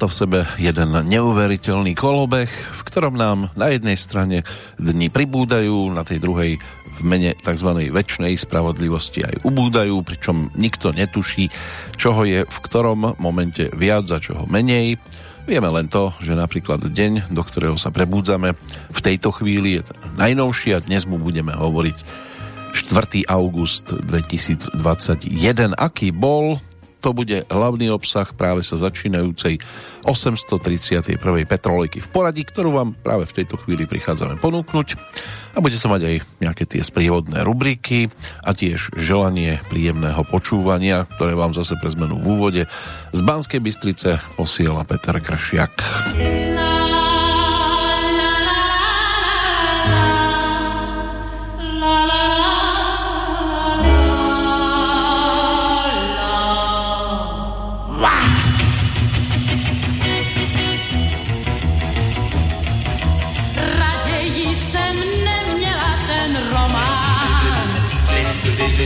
To v sebe jeden neuveriteľný kolobeh, v ktorom nám na jednej strane dni pribúdajú, na tej druhej v mene tzv. väčšnej spravodlivosti aj ubúdajú, pričom nikto netuší, čoho je v ktorom momente viac a čoho menej. Vieme len to, že napríklad deň, do ktorého sa prebúdzame, v tejto chvíli je najnovší a dnes mu budeme hovoriť 4. august 2021. Aký bol, to bude hlavný obsah práve sa začínajúcej 831. petrolejky v poradí, ktorú vám práve v tejto chvíli prichádzame ponúknuť. A bude to mať aj nejaké tie sprievodné rubriky a tiež želanie príjemného počúvania, ktoré vám zase pre zmenu v úvode z Banskej Bystrice posiela Peter Kršiak.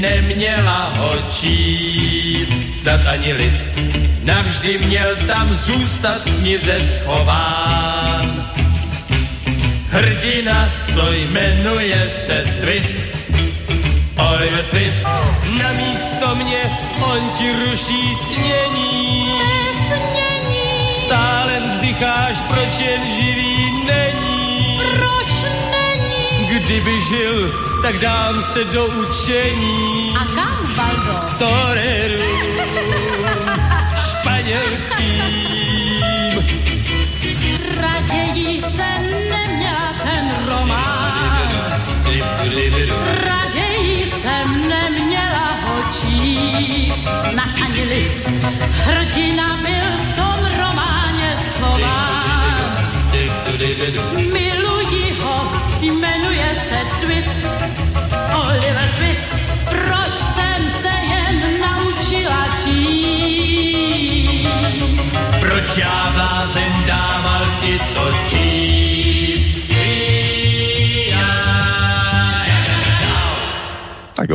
neměla ho číst, snad ani list. Navždy měl tam zůstat v knize schován. Hrdina, co jmenuje se Twist, Oliver Twist, na místo mě on ti ruší snění. Stále vzdycháš, proč jen živý není. Kdyby žil, tak dám se do učení. A kam, Baldo? Toreru španělským. Raději jsem neměla ten román. Raději jsem neměla ho číst. Na ani list hrdina byl v tom románě schován.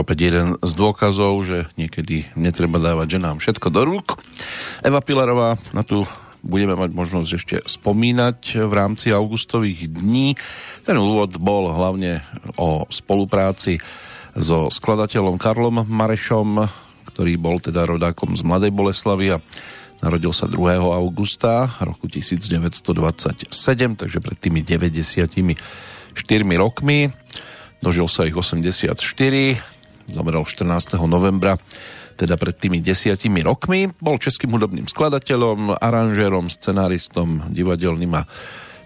Opäť jeden z dôkazov, že niekedy netreba dávať ženám všetko do rúk. Eva Pilarová na tu budeme mať možnosť ešte spomínať v rámci augustových dní. Ten úvod bol hlavne o spolupráci so skladateľom Karlom Marešom, ktorý bol teda rodákom z Mladej Boleslavy a narodil sa 2. augusta roku 1927, takže pred tými 94 rokmi. Dožil sa ich 84, zomeral 14. novembra, teda pred tými desiatimi rokmi. Bol českým hudobným skladateľom, aranžérom, scenáristom, divadelným a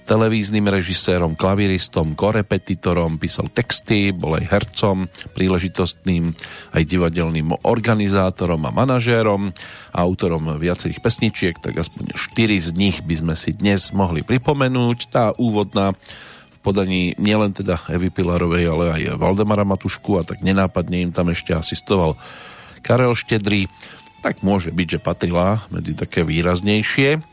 televíznym režisérom, klaviristom, korepetitorom, písal texty, bol aj hercom, príležitostným aj divadelným organizátorom a manažérom, autorom viacerých pesničiek, tak aspoň 4 z nich by sme si dnes mohli pripomenúť. Tá úvodná podaní nielen teda Evy Pilarovej, ale aj Valdemara Matušku a tak nenápadne im tam ešte asistoval Karel Štedrý, tak môže byť, že patrila medzi také výraznejšie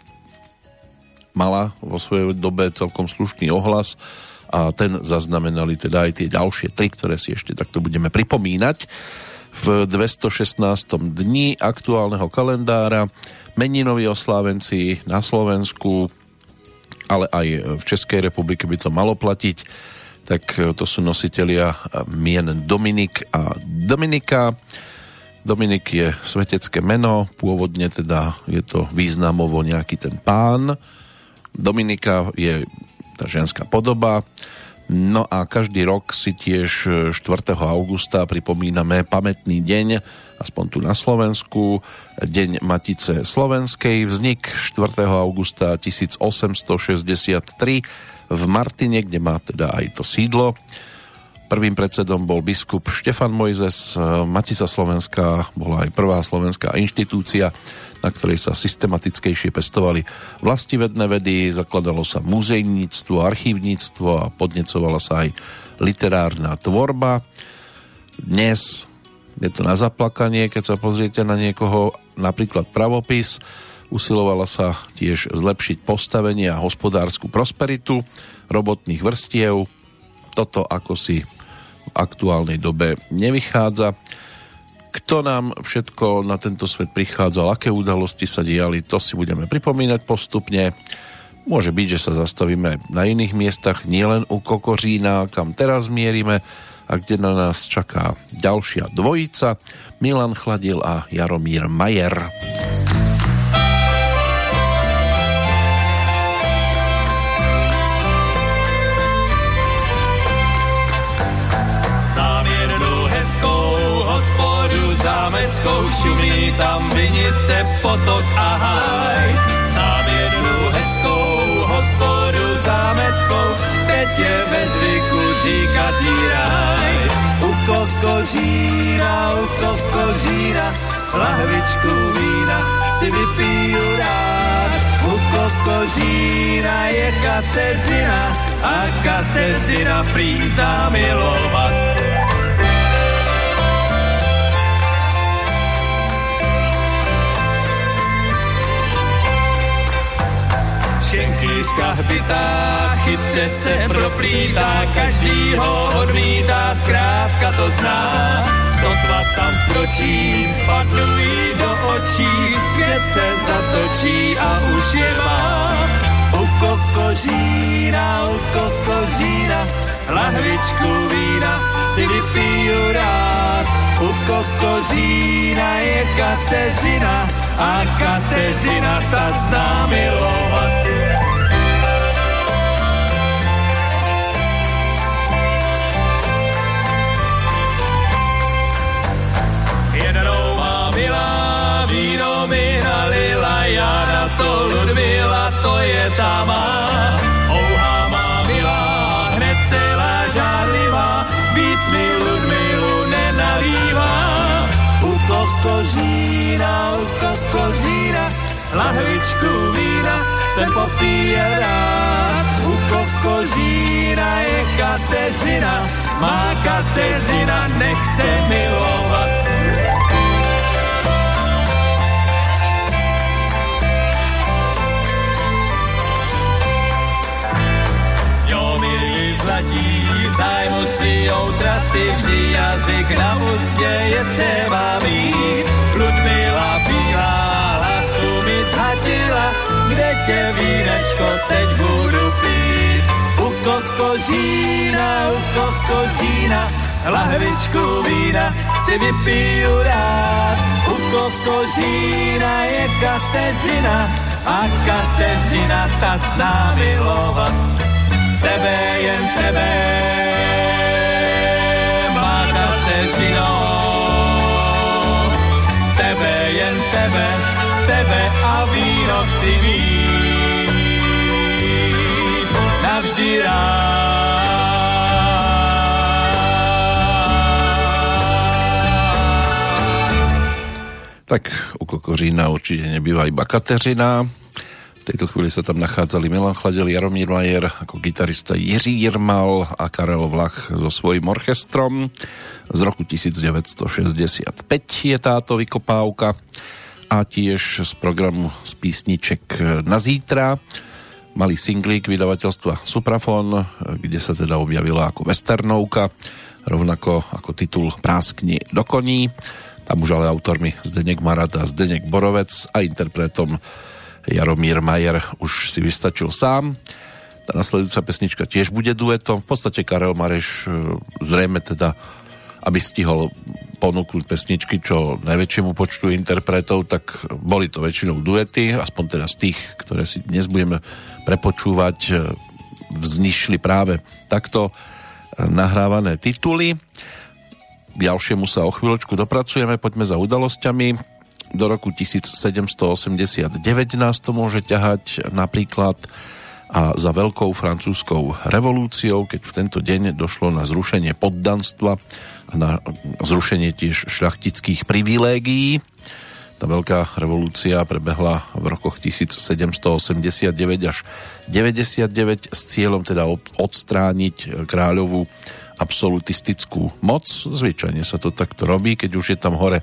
mala vo svojej dobe celkom slušný ohlas a ten zaznamenali teda aj tie ďalšie tri, ktoré si ešte takto budeme pripomínať. v 216. dni aktuálneho kalendára. Meninoví oslávenci na Slovensku, ale aj v Českej republike by to malo platiť. Tak to sú nositelia mien Dominik a Dominika. Dominik je svetecké meno, pôvodne teda je to významovo nejaký ten pán. Dominika je tá ženská podoba. No a každý rok si tiež 4. augusta pripomíname pamätný deň, aspoň tu na Slovensku, Deň Matice Slovenskej, vznik 4. augusta 1863 v Martine, kde má teda aj to sídlo. Prvým predsedom bol biskup Štefan Mojzes. Matica Slovenská bola aj prvá slovenská inštitúcia, na ktorej sa systematickejšie pestovali vlastivedné vedy, zakladalo sa muzejníctvo, archívnictvo a podnecovala sa aj literárna tvorba. Dnes je to na zaplakanie, keď sa pozriete na niekoho, napríklad pravopis, usilovala sa tiež zlepšiť postavenie a hospodárskú prosperitu robotných vrstiev. Toto ako si v aktuálnej dobe nevychádza. Kto nám všetko na tento svet prichádzal, aké udalosti sa diali, to si budeme pripomínať postupne. Môže byť, že sa zastavíme na iných miestach, nielen u Kokořína, kam teraz mierime a kde na nás čaká ďalšia dvojica, Milan Chladil a Jaromír Majer. zámeckou šumí tam vinice, potok a háj. Znám jednu hezkou hospodu zámeckou, teď je ve zvyku ráj. U kokořína, u kokořína, lahvičku vína si vypiju rád. U kokořína je Kateřina a Kateřina prý milovat. Šenkýřkách bytá, chytře se proplítá, každý ho odmítá, zkrátka to zná. Sotva tam kročí, padl do očí, svět se zatočí a už je má. U kokořína, u kokořína, lahvičku vína si vypiju rád. U kokořína je Kateřina a Kateřina ta zná milovat. Lahvičku vína jsem popíjel rád. U kokořína je Kateřina, má Kateřina nechce milovat. zlatí, zájmu svýho traty vždy jazyk na ústě je třeba mít. Kde tě vínečko teď budu pít. U kokořína, u kokořína, lahvičku vína si vypiju rád. U kokořína je Kateřina a Kateřina ta zná milovat tebe, jen tebe, má Kateřino. Tebe, jen tebe, tebe a víno chci mít navždy rád. Tak u Kokořína určite nebýva iba Kateřina, v tejto chvíli sa tam nachádzali Milan Chladel, Jaromír Majer ako gitarista Jiří Jirmal a Karel Vlach so svojím orchestrom. Z roku 1965 je táto vykopávka a tiež z programu z písniček na zítra. Malý singlík vydavateľstva Suprafon, kde sa teda objavila ako westernovka, rovnako ako titul Práskni do koní. Tam už ale autormi Zdenek Marat a Zdenek Borovec a interpretom Jaromír Majer už si vystačil sám. Tá nasledujúca pesnička tiež bude duetom. V podstate Karel Mareš e, zrejme teda aby stihol ponúknuť pesničky čo najväčšiemu počtu interpretov, tak boli to väčšinou duety, aspoň teda z tých, ktoré si dnes budeme prepočúvať, e, vznišli práve takto e, nahrávané tituly. K ďalšiemu sa o chvíľočku dopracujeme, poďme za udalosťami. Do roku 1789 nás to môže ťahať napríklad a za veľkou francúzskou revolúciou, keď v tento deň došlo na zrušenie poddanstva na zrušenie tiež šľachtických privilégií. Tá veľká revolúcia prebehla v rokoch 1789 až 99 s cieľom teda odstrániť kráľovú absolutistickú moc. Zvyčajne sa to takto robí, keď už je tam hore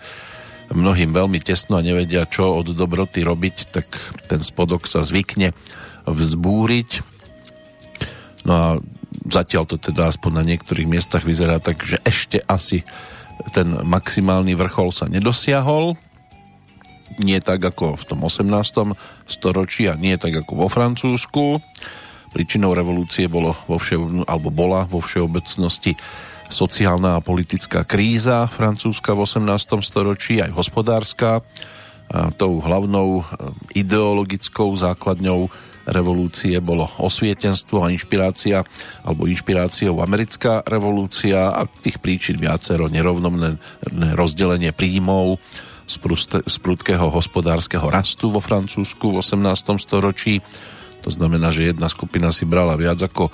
mnohým veľmi tesno a nevedia, čo od dobroty robiť, tak ten spodok sa zvykne vzbúriť. No a zatiaľ to teda aspoň na niektorých miestach vyzerá tak, že ešte asi ten maximálny vrchol sa nedosiahol. Nie tak ako v tom 18. storočí a nie tak ako vo Francúzsku. Príčinou revolúcie bolo vo vše, alebo bola vo všeobecnosti sociálna a politická kríza francúzska v 18. storočí, aj hospodárska. A tou hlavnou ideologickou základňou revolúcie bolo osvietenstvo a inšpirácia alebo inšpiráciou americká revolúcia a tých príčin viacero nerovnomné rozdelenie príjmov z, prudkého hospodárskeho rastu vo Francúzsku v 18. storočí. To znamená, že jedna skupina si brala viac ako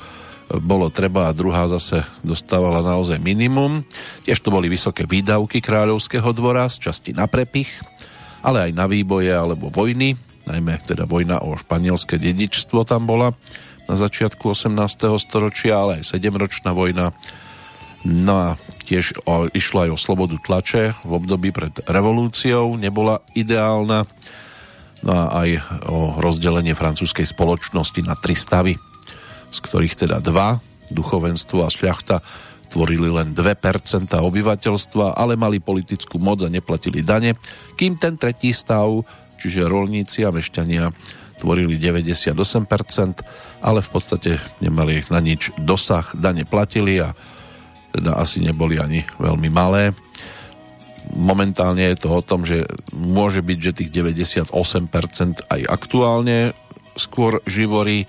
bolo treba a druhá zase dostávala naozaj minimum. Tiež to boli vysoké výdavky kráľovského dvora z časti na prepich, ale aj na výboje alebo vojny najmä teda vojna o španielské dedičstvo tam bola na začiatku 18. storočia, ale aj 7-ročná vojna. No a tiež o, išlo aj o slobodu tlače v období pred revolúciou, nebola ideálna. No a aj o rozdelenie francúzskej spoločnosti na tri stavy, z ktorých teda dva, duchovenstvo a šľachta, tvorili len 2% obyvateľstva, ale mali politickú moc a neplatili dane, kým ten tretí stav čiže rolníci a mešťania tvorili 98%, ale v podstate nemali na nič dosah, dane platili a teda asi neboli ani veľmi malé. Momentálne je to o tom, že môže byť, že tých 98% aj aktuálne skôr živorí,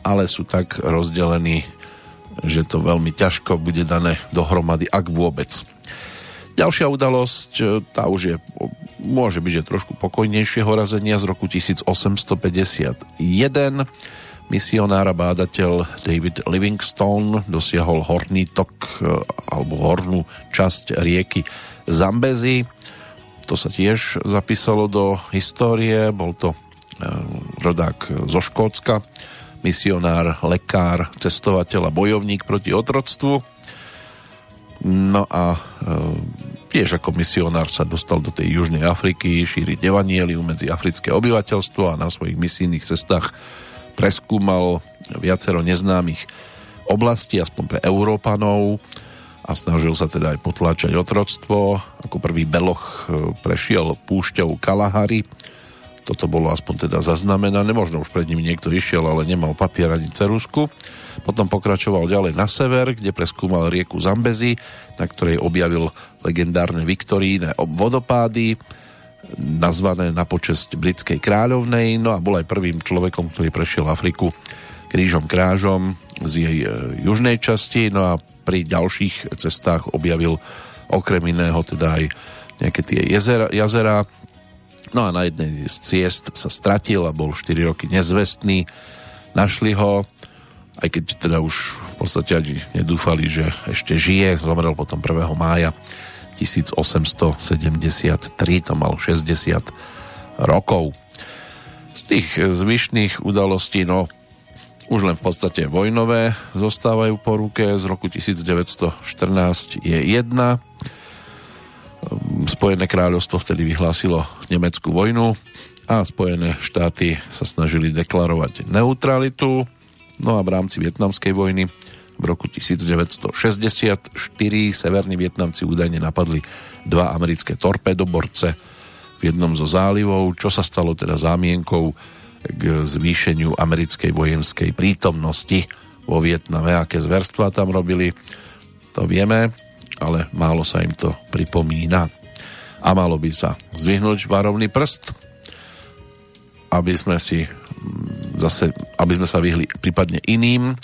ale sú tak rozdelení, že to veľmi ťažko bude dané dohromady, ak vôbec. Ďalšia udalosť, e, tá už je, môže byť, že trošku pokojnejšieho razenia z roku 1851. Misionár a bádateľ David Livingstone dosiahol horný tok e, alebo hornú časť rieky Zambezi. To sa tiež zapísalo do histórie, bol to e, rodák zo Škótska, misionár, lekár, cestovateľ a bojovník proti otroctvu No a e, tiež ako misionár sa dostal do tej Južnej Afriky šíriť evanieliu medzi africké obyvateľstvo a na svojich misijných cestách preskúmal viacero neznámych oblastí, aspoň pre Európanov a snažil sa teda aj potláčať otroctvo. Ako prvý beloch e, prešiel púšťou Kalahary. Toto bolo aspoň teda zaznamenané. Možno už pred ním niekto išiel, ale nemal papier ani cerusku. Potom pokračoval ďalej na sever, kde preskúmal rieku Zambezi, na ktorej objavil legendárne Viktoríne vodopády, nazvané na počesť britskej kráľovnej, no a bol aj prvým človekom, ktorý prešiel Afriku krížom krážom z jej e, južnej časti, no a pri ďalších cestách objavil okrem iného teda aj nejaké tie jezera, jazera. No a na jednej z ciest sa stratil a bol 4 roky nezvestný. Našli ho, aj keď teda už v podstate ani nedúfali, že ešte žije. Zomrel potom 1. mája 1873, to mal 60 rokov. Z tých zvyšných udalostí, no už len v podstate vojnové zostávajú po ruke. Z roku 1914 je jedna. Spojené kráľovstvo vtedy vyhlásilo nemeckú vojnu a Spojené štáty sa snažili deklarovať neutralitu. No a v rámci vietnamskej vojny v roku 1964 severní Vietnamci údajne napadli dva americké torpedoborce v jednom zo zálivov, čo sa stalo teda zámienkou k zvýšeniu americkej vojenskej prítomnosti vo Vietname. Aké zverstva tam robili, to vieme, ale málo sa im to pripomína. A malo by sa zdvihnúť varovný prst, aby sme si mm, zase, aby sme sa vyhli prípadne iným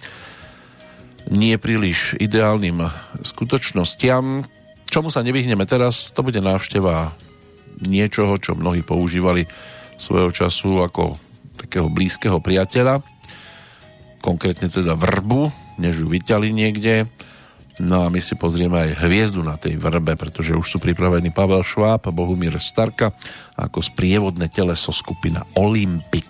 nie príliš ideálnym skutočnostiam. Čomu sa nevyhneme teraz, to bude návšteva niečoho, čo mnohí používali svojho času ako takého blízkeho priateľa, konkrétne teda vrbu, než ju vyťali niekde. No a my si pozrieme aj hviezdu na tej vrbe, pretože už sú pripravení Pavel Šváb, Bohumír Starka ako sprievodné teleso skupina Olympic.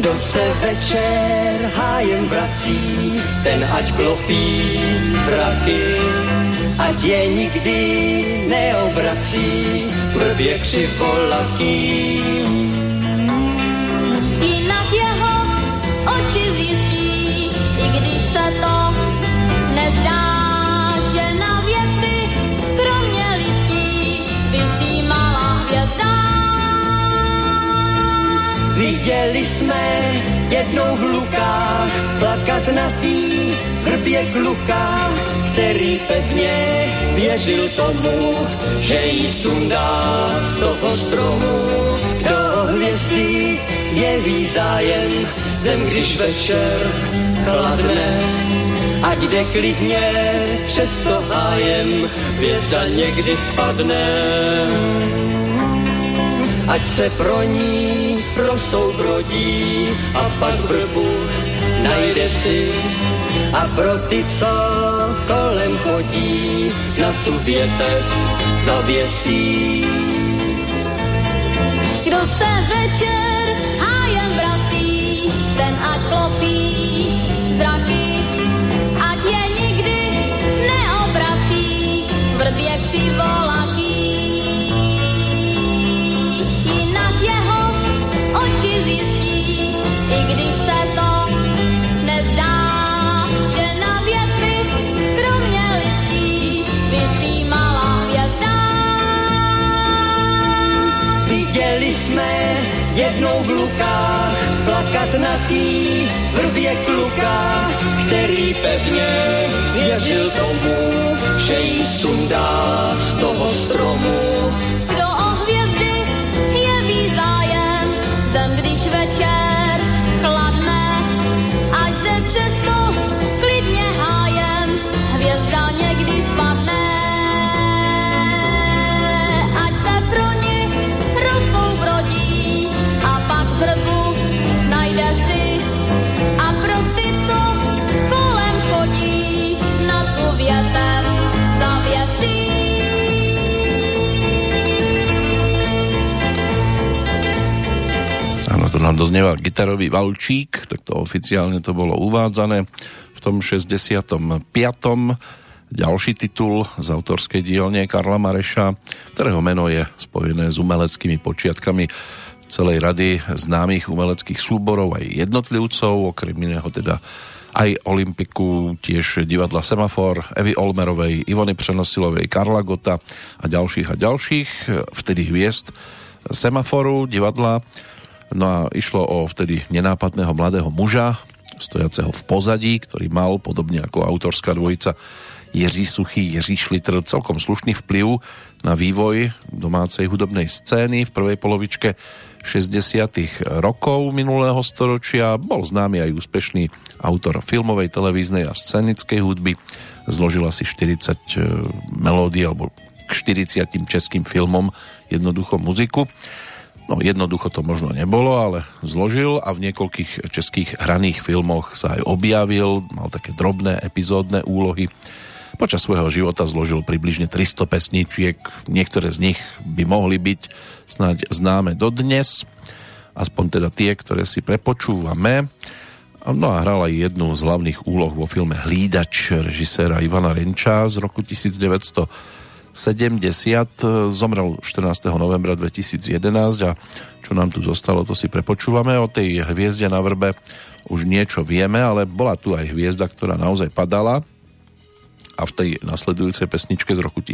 Kdo se večer hájem vrací, ten ať klopí zraky, ať je nikdy neobrací, blbě křivolatý. Se to nezdá, že na větvi kromě listí vysí malá hvězda. Viděli jsme jednou v lukách plakat na tý vrbě kluka, který pevně věřil tomu, že jí sundá z toho stromu. Do hvězdy jeví zájem, zem když večer chladne, ať jde klidně přes to hájem, hvězda někdy spadne. Ať se pro ní rosou brodí a pak vrbu najde si. A pro ty, co kolem chodí, na tu větev zavěsí. Kdo se večer ten ať klopí zraky, ať je nikdy neobrací, vrbě křivolatý. Jinak jeho oči zjistí, i když se to nezdá, že na větvi kromě listí visí malá hvězda. Viděli jsme jednou v lukách plakat na tý vrbě kluka, který pevně věřil tomu, že jí sundá z toho stromu. Nám doznieva gitarový valčík, tak to oficiálne to bolo uvádzané v tom 65. Ďalší titul z autorskej dielne Karla Mareša, ktorého meno je spojené s umeleckými počiatkami celej rady známych umeleckých súborov aj jednotlivcov, okrem iného teda aj Olympiku, tiež divadla Semafor, Evy Olmerovej, Ivony Přenosilovej, Karla Gota a ďalších a ďalších, vtedy hviezd Semaforu, divadla. No a išlo o vtedy nenápadného mladého muža, stojaceho v pozadí, ktorý mal, podobne ako autorská dvojica Jiří Suchý, Jiří Šlitr, celkom slušný vplyv na vývoj domácej hudobnej scény v prvej polovičke 60. rokov minulého storočia. Bol známy aj úspešný autor filmovej, televíznej a scénickej hudby. Zložil asi 40 melódií alebo k 40 českým filmom jednoducho muziku. No jednoducho to možno nebolo, ale zložil a v niekoľkých českých hraných filmoch sa aj objavil, mal také drobné epizódne úlohy. Počas svojho života zložil približne 300 pesničiek, niektoré z nich by mohli byť snáď známe dodnes, aspoň teda tie, ktoré si prepočúvame. No a hral aj jednu z hlavných úloh vo filme Hlídač režiséra Ivana Renča z roku 1970. Zomrel 14. novembra 2011 a čo nám tu zostalo, to si prepočúvame. O tej hviezde na vrbe už niečo vieme, ale bola tu aj hviezda, ktorá naozaj padala a v tej nasledujúcej pesničke z roku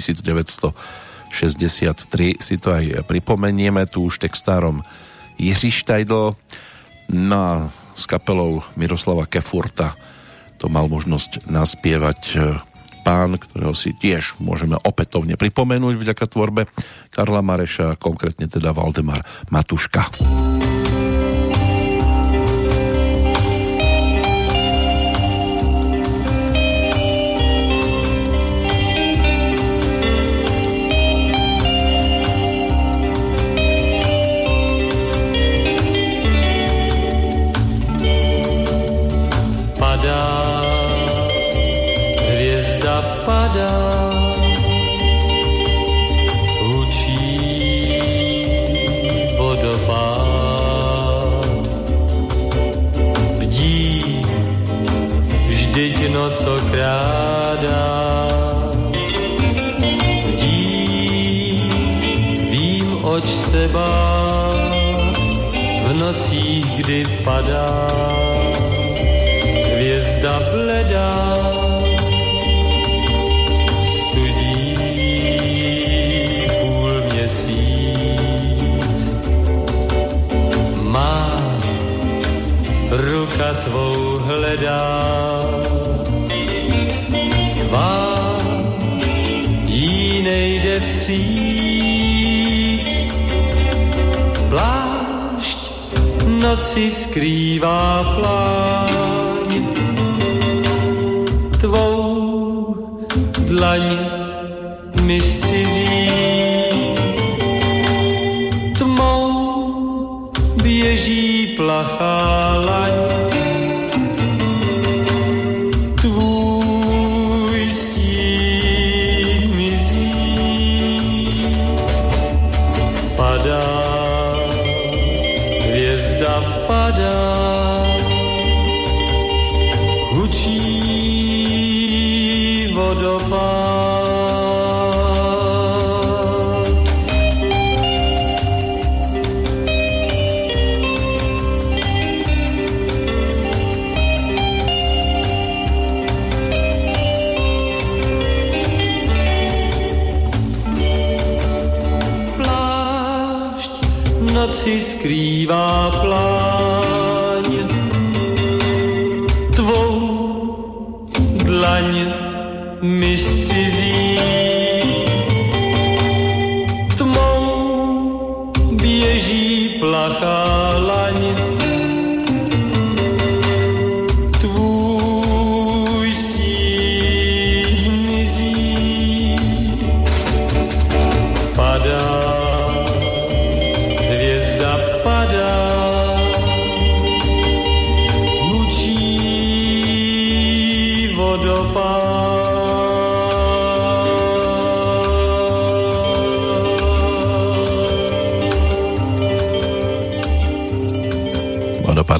1963 si to aj pripomenieme, tu už textárom Jiří Štajdl, no a s kapelou Miroslava Kefurta to mal možnosť naspievať e, pán, ktorého si tiež môžeme opätovne pripomenúť vďaka tvorbe Karla Mareša, konkrétne teda Valdemar Matuška. kdy padá hvězda bledá. Studí půl měsíc. Má ruka tvou hledá. Tvá jí nejde vstříc. Si skrývá pláň. Tvou dlaň mi scizí. Tmou běží plachá běží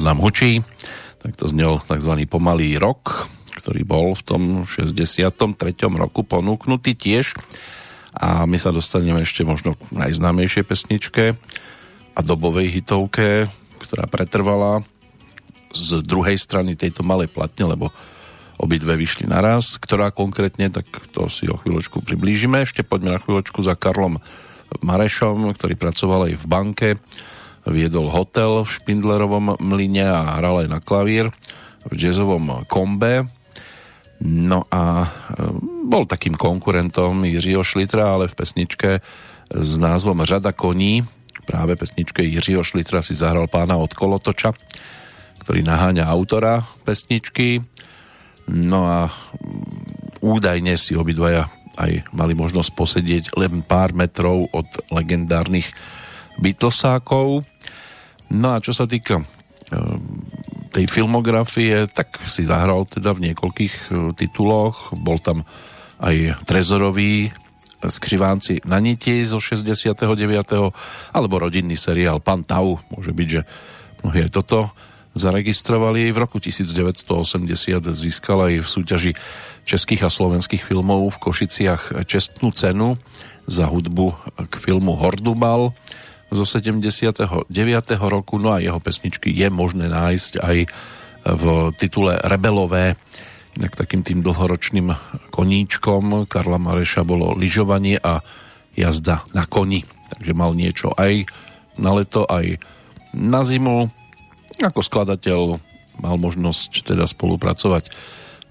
nám hučí. Tak to znel tzv. pomalý rok, ktorý bol v tom 63. roku ponúknutý tiež. A my sa dostaneme ešte možno k najznámejšej pesničke a dobovej hitovke, ktorá pretrvala z druhej strany tejto malej platne, lebo obidve vyšli naraz. Ktorá konkrétne, tak to si o chvíľočku priblížime. Ešte poďme na chvíľočku za Karlom Marešom, ktorý pracoval aj v banke viedol hotel v Špindlerovom mlyne a hral aj na klavír v jazzovom kombe. No a e, bol takým konkurentom Jiřího Šlitra, ale v pesničke s názvom Řada koní, práve pesničke Jiřího Šlitra si zahral pána od Kolotoča, ktorý naháňa autora pesničky. No a údajne si obidvaja aj mali možnosť posedieť len pár metrov od legendárnych Beatlesákov. No a čo sa týka ehm, tej filmografie, tak si zahral teda v niekoľkých e, tituloch. Bol tam aj Trezorový Skřivánci na niti zo 69. alebo rodinný seriál Pan Tau. Môže byť, že mnohí aj toto zaregistrovali. V roku 1980 získal aj v súťaži českých a slovenských filmov v Košiciach čestnú cenu za hudbu k filmu Hordubal zo 79. roku, no a jeho pesničky je možné nájsť aj v titule Rebelové. Inak takým tým dlhoročným koníčkom Karla Mareša bolo lyžovanie a jazda na koni. Takže mal niečo aj na leto, aj na zimu. Ako skladateľ mal možnosť teda spolupracovať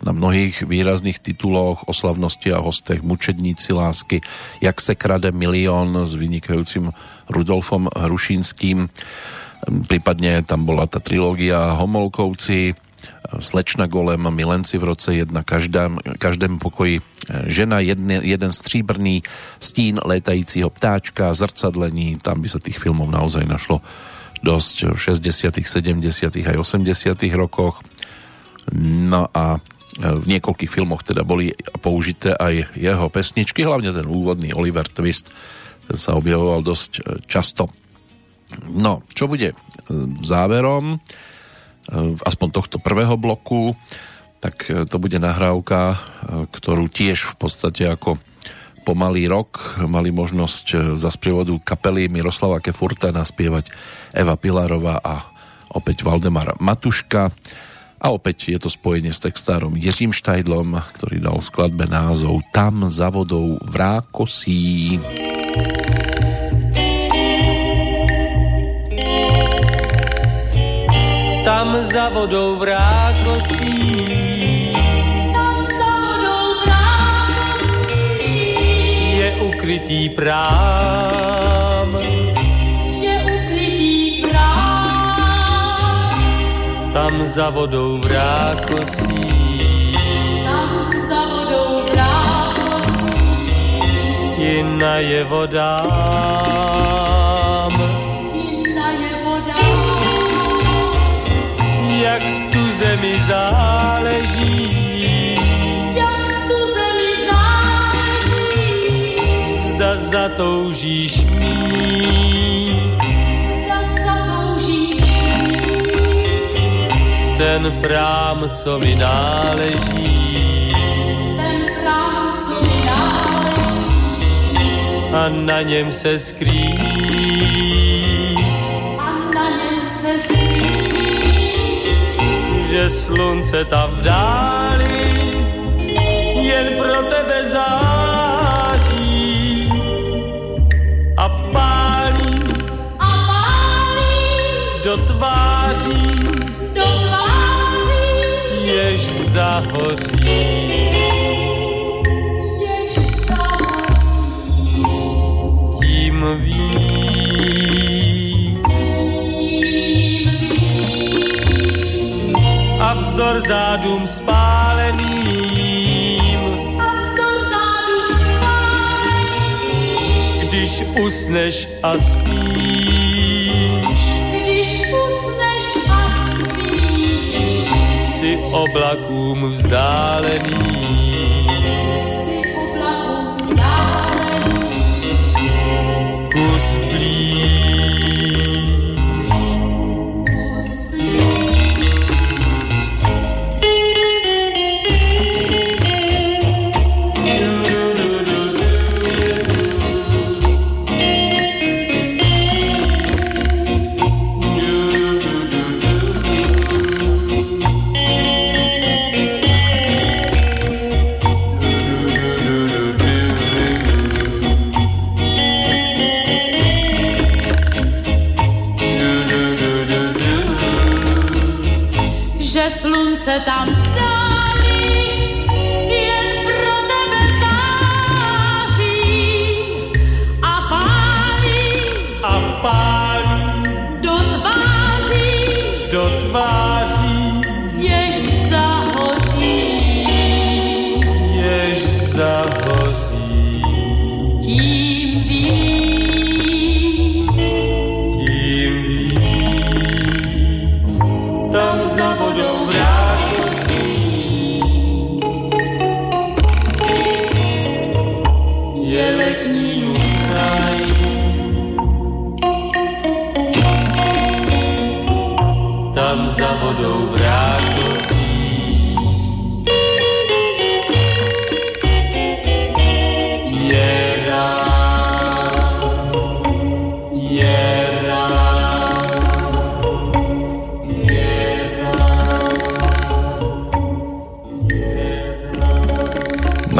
na mnohých výrazných tituloch, oslavnosti a hostech Mučedníci lásky, Jak se krade milión s vynikajúcim Rudolfom Hrušínským. Prípadne tam bola tá trilógia Homolkovci, Slečna Golem, Milenci v roce jedna, každém, každém pokoji žena, jedne, jeden stříbrný stín létajícího ptáčka, zrcadlení, tam by sa tých filmov naozaj našlo dosť v 60., 70. aj 80. rokoch. No a v niekoľkých filmoch teda boli použité aj jeho pesničky, hlavne ten úvodný Oliver Twist, ten sa objavoval dosť e, často. No, čo bude e, záverom, e, aspoň tohto prvého bloku, tak to bude nahrávka, ktorú tiež v podstate ako pomalý rok mali možnosť za sprievodu kapely Miroslava Kefurta naspievať Eva Pilarová a opäť Valdemar Matuška. A opäť je to spojenie s textárom Jiřím Štajdlom, ktorý dal skladbe názov Tam za vodou v Rákosí. Tam za vodou v Rákosí Tam za vodou v Rákosí je ukrytý prám. Tam za vodou v Rákosí Tam za vodou v Rákosí ti naje vodám. Kina je voda. Jak tu zemi záleží, Jak tu zemi záleží, zda zatoužíš mít ten prám, co mi náleží. ten prám, co mi náleží. a na něm se skrýt. A na něm se skrýt, že slunce tam v dáli jen pro tebe září a pálí a pálí do tváří, zahoří. Tím víc. A vzdor zádům spáleným, když usneš a spíš, oblakům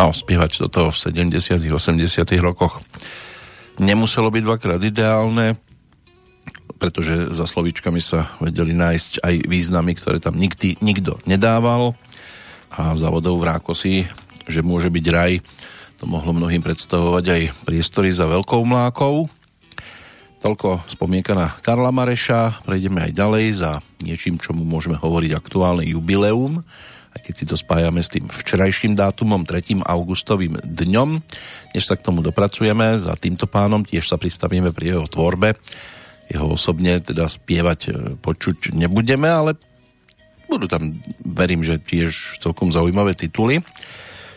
No, spievať toto v 70 80 rokoch. Nemuselo byť dvakrát ideálne, pretože za slovíčkami sa vedeli nájsť aj významy, ktoré tam nikdy, nikto nedával. A za vodou v rákosi, že môže byť raj, to mohlo mnohým predstavovať aj priestory za veľkou mlákou. Toľko spomienka na Karla Mareša, prejdeme aj ďalej za niečím, čomu môžeme hovoriť aktuálne jubileum, keď si to spájame s tým včerajším dátumom, 3. augustovým dňom. Než sa k tomu dopracujeme, za týmto pánom tiež sa pristavíme pri jeho tvorbe. Jeho osobne teda spievať e, počuť nebudeme, ale budú tam, verím, že tiež celkom zaujímavé tituly.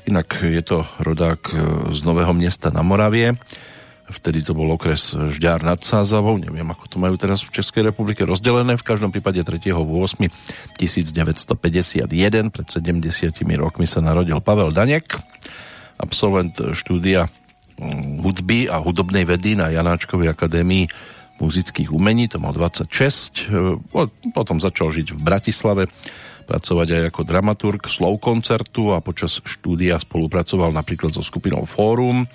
Inak je to rodák e, z Nového mesta na Moravie. Vtedy to bol okres Žďár nad Sázavou. Neviem, ako to majú teraz v Českej republike rozdelené. V každom prípade 3.8. 1951, pred 70 rokmi sa narodil Pavel Danek, absolvent štúdia mm, hudby a hudobnej vedy na Janáčkovej akadémii muzických umení, to mal 26. Potom začal žiť v Bratislave, pracovať aj ako dramaturg slov koncertu a počas štúdia spolupracoval napríklad so skupinou Fórum,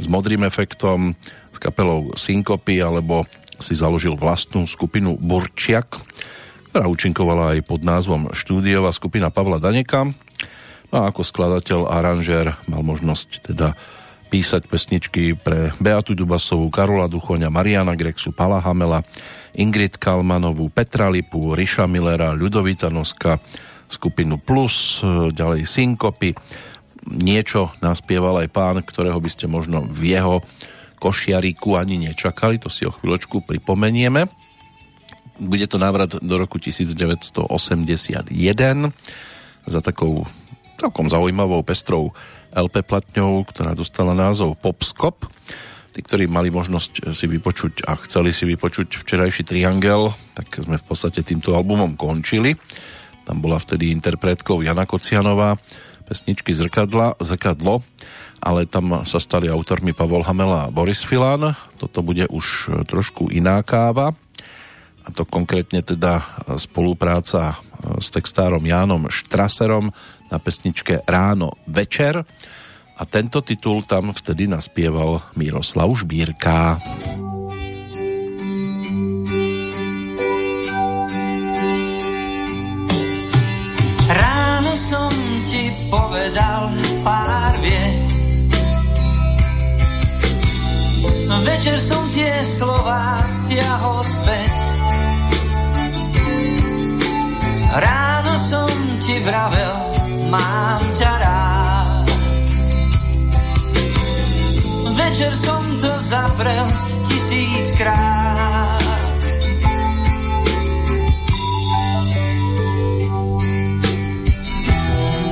s modrým efektom, s kapelou Syncopy alebo si založil vlastnú skupinu Burčiak, ktorá účinkovala aj pod názvom Štúdiová skupina Pavla Daneka. No a ako skladateľ a aranžér mal možnosť teda písať pesničky pre Beatu Dubasovú, Karola Duchoňa, Mariana Grexu, Pala Hamela, Ingrid Kalmanovú, Petra Lipu, Riša Millera, Ľudovita Noska, skupinu Plus, ďalej Syncopy, niečo naspieval aj pán, ktorého by ste možno v jeho košiariku ani nečakali, to si o chvíľočku pripomenieme. Bude to návrat do roku 1981 za takou celkom zaujímavou pestrou LP platňou, ktorá dostala názov Popskop. Tí, ktorí mali možnosť si vypočuť a chceli si vypočuť včerajší Triangel, tak sme v podstate týmto albumom končili. Tam bola vtedy interpretkou Jana Kocianová, pesničky Zrkadla, Zrkadlo, ale tam sa stali autormi Pavol Hamela a Boris Filan. Toto bude už trošku iná káva a to konkrétne teda spolupráca s textárom Jánom Štraserom na pesničke Ráno večer a tento titul tam vtedy naspieval Miroslav Žbírka. povedal pár viet. Večer som tie slová stiahol späť. Ráno som ti vravel, mám ťa rád. Večer som to zaprel tisíckrát.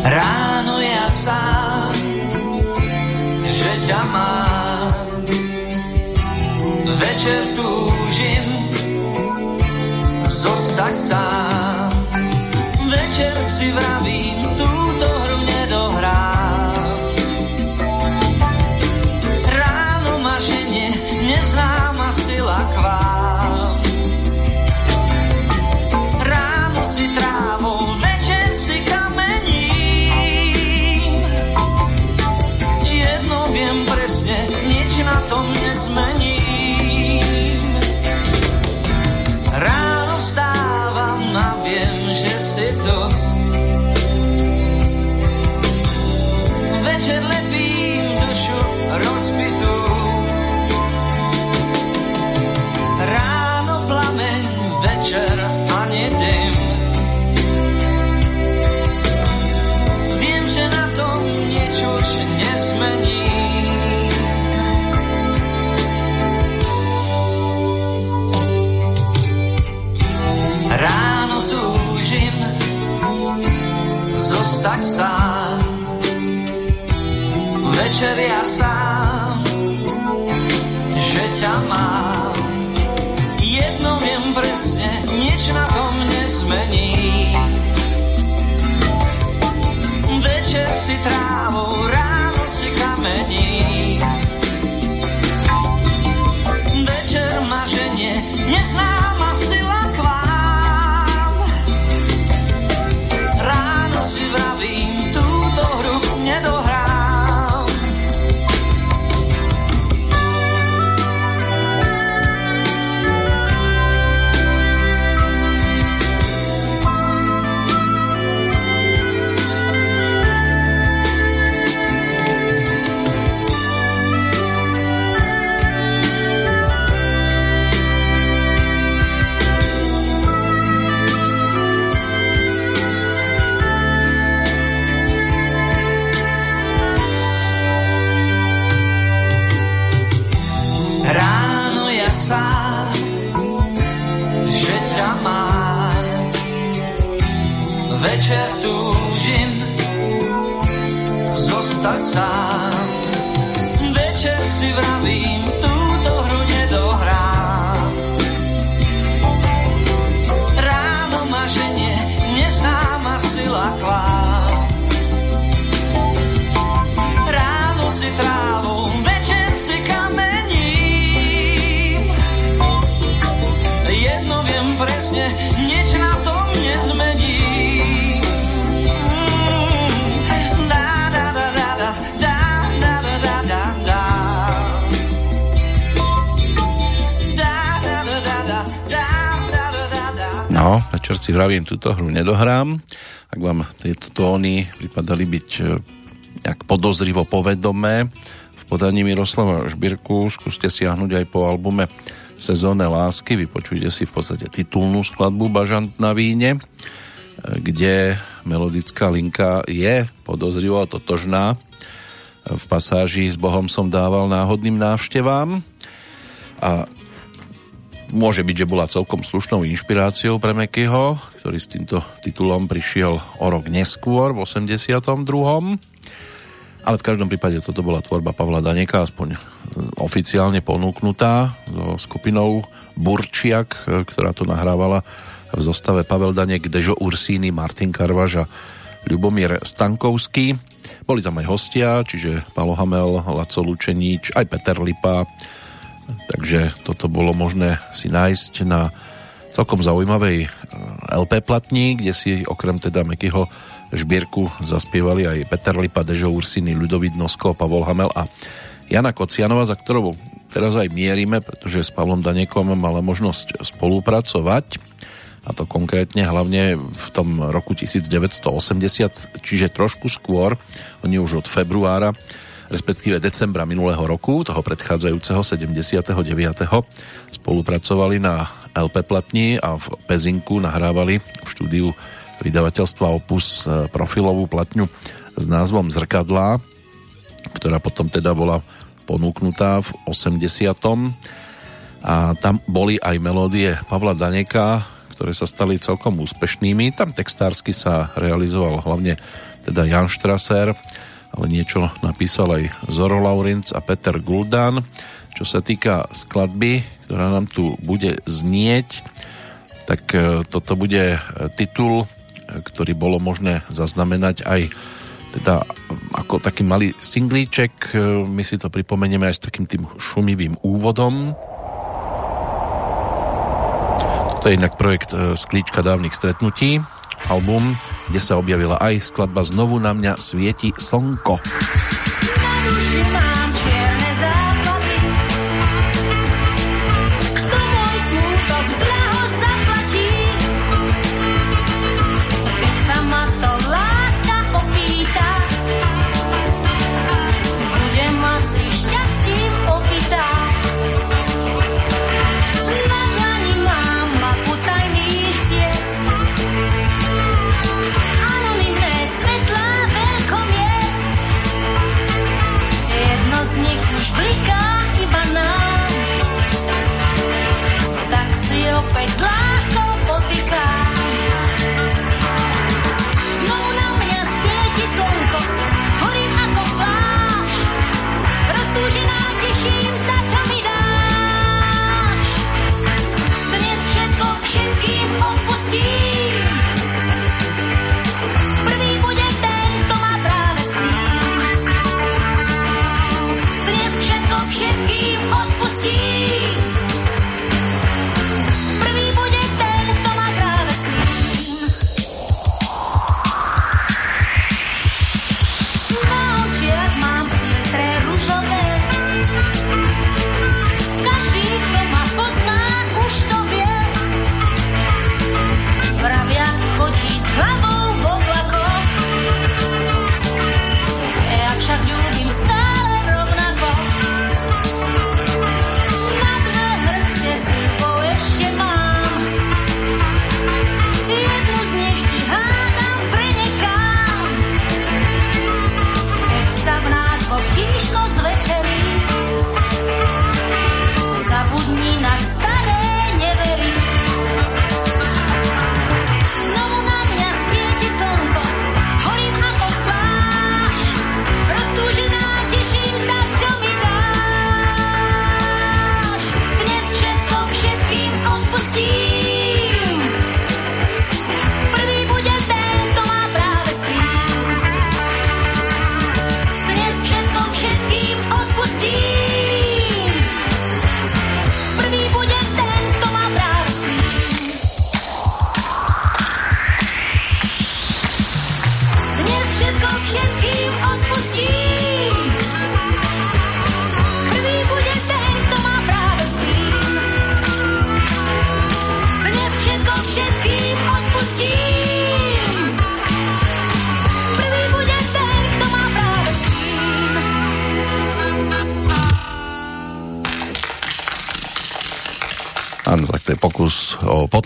Ráno ja sám, že ťa mám. Večer túžim zostať sám. Večer si vravím, túto zostať sám. Večer ja sám, že ťa mám. Jedno viem presne, nič na tom nezmení zmení. Večer si trávou, ráno si kamení. Večer ma ženie, neznáma sila k večer si vravím, túto hru nedohrám. Ak vám tieto tóny pripadali byť e, nejak podozrivo povedomé v podaní Miroslava Žbírku, skúste siahnuť aj po albume Sezóne lásky, vypočujte si v podstate titulnú skladbu Bažant na víne, e, kde melodická linka je podozrivo totožná. V pasáži s Bohom som dával náhodným návštevám a môže byť, že bola celkom slušnou inšpiráciou pre Mekyho, ktorý s týmto titulom prišiel o rok neskôr, v 82. Ale v každom prípade toto bola tvorba Pavla Daneka, aspoň e, oficiálne ponúknutá so skupinou Burčiak, e, ktorá to nahrávala v zostave Pavel Danek, Dežo Ursíny, Martin Karvaž a Ľubomír Stankovský. Boli tam aj hostia, čiže Palo Hamel, Laco Lučeníč, aj Peter Lipa, takže toto bolo možné si nájsť na celkom zaujímavej e, LP platni, kde si okrem teda Mekyho žbierku zaspievali aj Peter Lipa, Dežo Ursiny, Ľudovít Nosko, Pavol Hamel a Jana Kocianova, za ktorou teraz aj mierime, pretože s Pavlom Danekom mala možnosť spolupracovať a to konkrétne hlavne v tom roku 1980, čiže trošku skôr, oni už od februára respektíve decembra minulého roku, toho predchádzajúceho 79. spolupracovali na LP platni a v Pezinku nahrávali v štúdiu vydavateľstva Opus e, profilovú platňu s názvom Zrkadlá, ktorá potom teda bola ponúknutá v 80. A tam boli aj melódie Pavla Daneka, ktoré sa stali celkom úspešnými. Tam textársky sa realizoval hlavne teda Jan Strasser, ale niečo napísal aj Zoro Laurinc a Peter Guldan. Čo sa týka skladby, ktorá nám tu bude znieť, tak e, toto bude titul ktorý bolo možné zaznamenať aj teda ako taký malý singlíček. My si to pripomenieme aj s takým tým šumivým úvodom. Toto je inak projekt Sklíčka dávnych stretnutí, album, kde sa objavila aj skladba Znovu na mňa svieti slnko.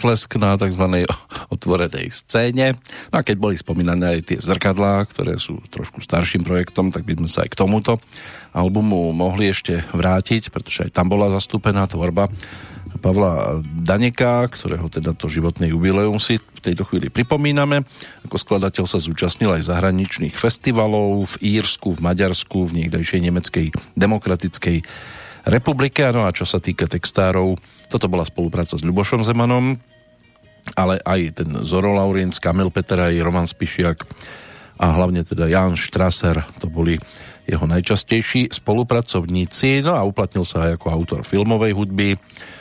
Potlesk na tzv. otvorenej scéne. No a keď boli spomínané aj tie zrkadlá, ktoré sú trošku starším projektom, tak by sme sa aj k tomuto albumu mohli ešte vrátiť, pretože aj tam bola zastúpená tvorba Pavla Daneka, ktorého teda to životné jubileum si v tejto chvíli pripomíname. Ako skladateľ sa zúčastnil aj zahraničných festivalov v Írsku, v Maďarsku, v niekdejšej nemeckej demokratickej republike. No a čo sa týka textárov, toto bola spolupráca s Ľubošom Zemanom, ale aj ten Zoro Laurinc, Kamil Peteraj, Roman Spišiak a hlavne teda Jan Strasser, to boli jeho najčastejší spolupracovníci, no a uplatnil sa aj ako autor filmovej hudby,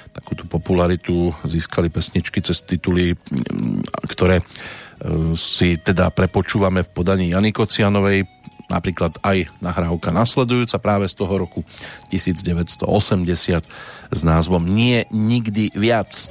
takú tú popularitu získali pesničky cez tituly, ktoré e, si teda prepočúvame v podaní Jany Kocianovej, napríklad aj nahrávka nasledujúca práve z toho roku 1980 s názvom Nie nikdy viac.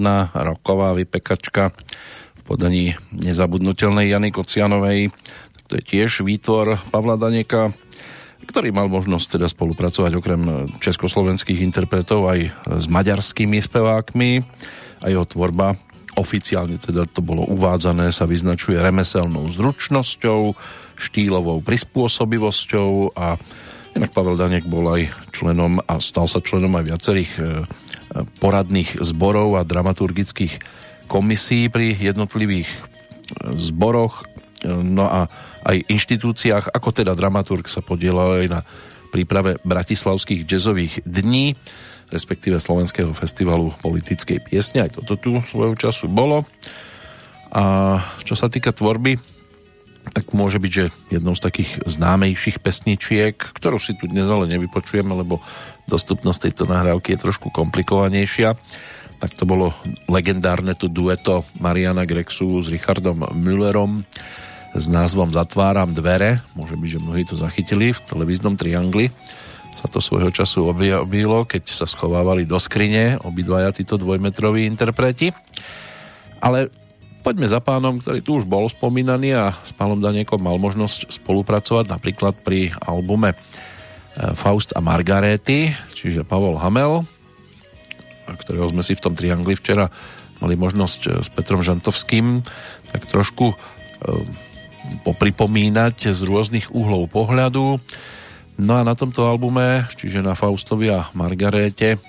Parádna roková vypekačka v podaní nezabudnutelnej Jany Kocianovej. Tak to je tiež výtvor Pavla Daneka, ktorý mal možnosť teda spolupracovať okrem československých interpretov aj s maďarskými spevákmi a jeho tvorba oficiálne teda to bolo uvádzané, sa vyznačuje remeselnou zručnosťou, štýlovou prispôsobivosťou a inak Pavel Danek bol aj členom a stal sa členom aj viacerých e, poradných zborov a dramaturgických komisí pri jednotlivých e, zboroch, e, no a aj inštitúciách, ako teda dramaturg sa podielal aj na príprave bratislavských jazzových dní, respektíve Slovenského festivalu politickej piesne. Aj toto tu svojho času bolo. A čo sa týka tvorby, tak môže byť, že jednou z takých známejších pesničiek, ktorú si tu dnes ale nevypočujeme, lebo dostupnosť tejto nahrávky je trošku komplikovanejšia, tak to bolo legendárne tu dueto Mariana Grexu s Richardom Müllerom s názvom Zatváram dvere. Môže byť, že mnohí to zachytili v televíznom triangli. Sa to svojho času objavilo, keď sa schovávali do skrine obidvaja títo dvojmetroví interpreti. Ale poďme za pánom, ktorý tu už bol spomínaný a s pánom Daniekom mal možnosť spolupracovať napríklad pri albume Faust a Margarety, čiže Pavol Hamel, ktorého sme si v tom triangli včera mali možnosť e, s Petrom Žantovským tak trošku e, popripomínať z rôznych uhlov pohľadu. No a na tomto albume, čiže na Faustovi a Margarete,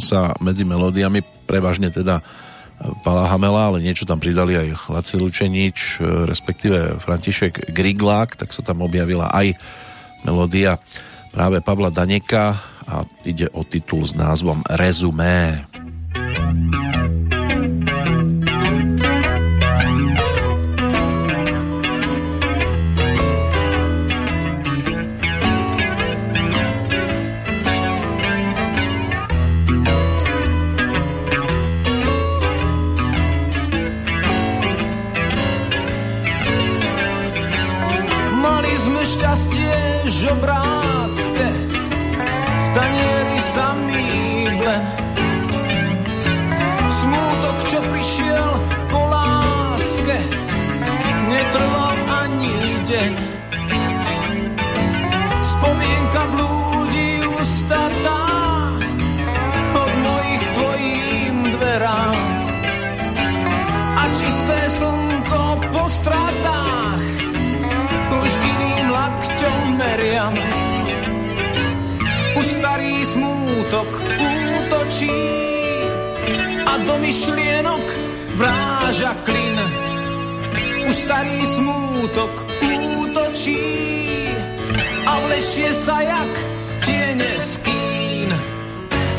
sa medzi melódiami prevažne teda Pala Hamela, ale niečo tam pridali aj Laci Lučenič, respektíve František Griglák, tak sa tam objavila aj melódia práve Pavla Daneka a ide o titul s názvom Rezumé. Rezumé. skutok útočí a do myšlienok vráža klin. Už starý smútok útočí a vlečie sa jak tiene skín.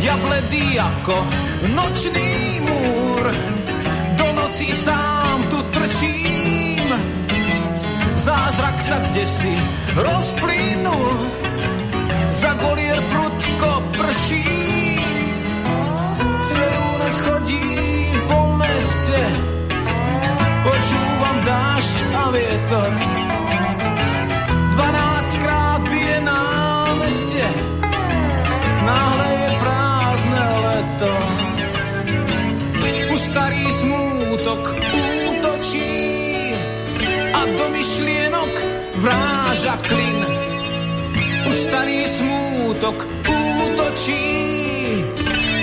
Ja bledý ako nočný múr, do noci sám tu trčím. Zázrak sa kde si rozplynul, za golier prudko prší. Cerúnec chodí po meste, počúvam dážď a vietor. dvanáctkrát krát bije námestie, náhle je prázdne leto. Už starý smútok útočí a do myšlienok vráža klin starý smútok útočí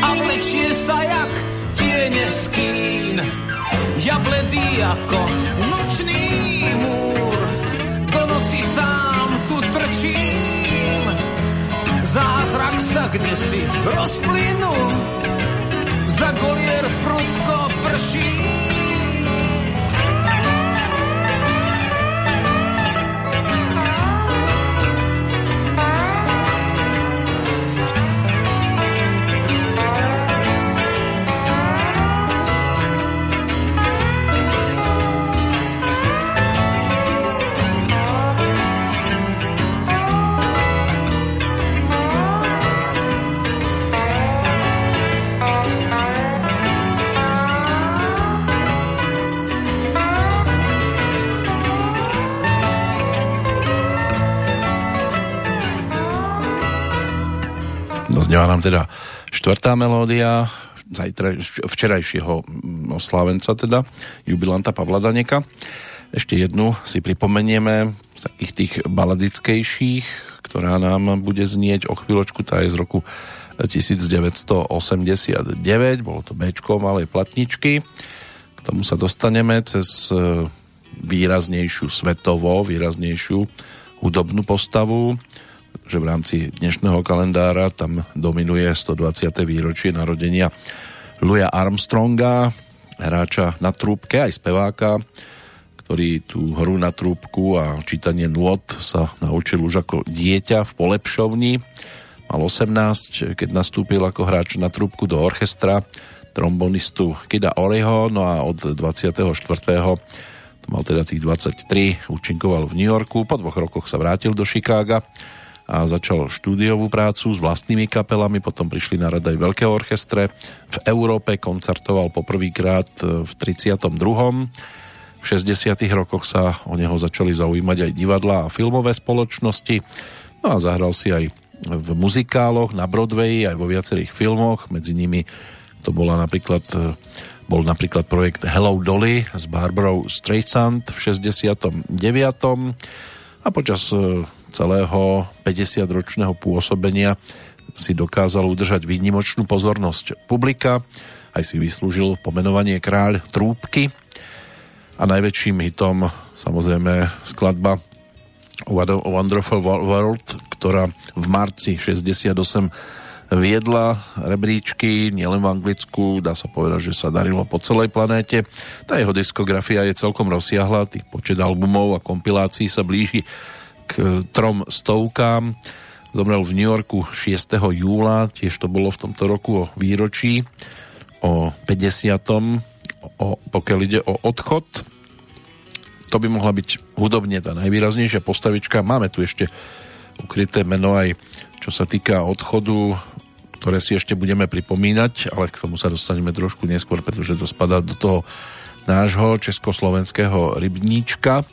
a vlečie sa jak tiene skín. Ja bledý ako nočný múr, do noci sám tu trčím. Zázrak sa kde si rozplynul, za golier prudko prší. Znieva nám teda štvrtá melódia zajtra, včerajšieho oslávenca teda, jubilanta Pavla Daneka. Ešte jednu si pripomenieme z takých tých baladickejších, ktorá nám bude znieť o chvíľočku, tá je z roku 1989, bolo to Bčko malej platničky. K tomu sa dostaneme cez e, výraznejšiu svetovo, výraznejšiu hudobnú postavu že v rámci dnešného kalendára tam dominuje 120. výročie narodenia Louis Armstronga, hráča na trúbke aj speváka, ktorý tú hru na trúbku a čítanie nôd sa naučil už ako dieťa v polepšovni. Mal 18, keď nastúpil ako hráč na trúbku do orchestra trombonistu Kida Oreho, no a od 24. to mal teda tých 23, účinkoval v New Yorku, po dvoch rokoch sa vrátil do Chicaga a začal štúdiovú prácu s vlastnými kapelami, potom prišli na rad aj veľké orchestre. V Európe koncertoval poprvýkrát v 32 v 60. rokoch sa o neho začali zaujímať aj divadla a filmové spoločnosti. No a zahral si aj v muzikáloch na Broadway, aj vo viacerých filmoch, medzi nimi to bola napríklad bol napríklad projekt Hello Dolly s Barbarou Streisand v 69. A počas e, celého 50-ročného pôsobenia si dokázal udržať výnimočnú pozornosť publika, aj si vyslúžil pomenovanie kráľ trúbky a najväčším hitom samozrejme skladba Wonderful World, ktorá v marci 68 viedla rebríčky nielen v Anglicku, dá sa povedať, že sa darilo po celej planéte. Tá jeho diskografia je celkom rozsiahla, tých počet albumov a kompilácií sa blíži k trom stovkám. Zomrel v New Yorku 6. júla, tiež to bolo v tomto roku o výročí, o 50 o, pokiaľ ide o odchod. To by mohla byť hudobne tá najvýraznejšia postavička. Máme tu ešte ukryté meno aj čo sa týka odchodu, ktoré si ešte budeme pripomínať, ale k tomu sa dostaneme trošku neskôr, pretože to spadá do toho nášho československého rybníčka.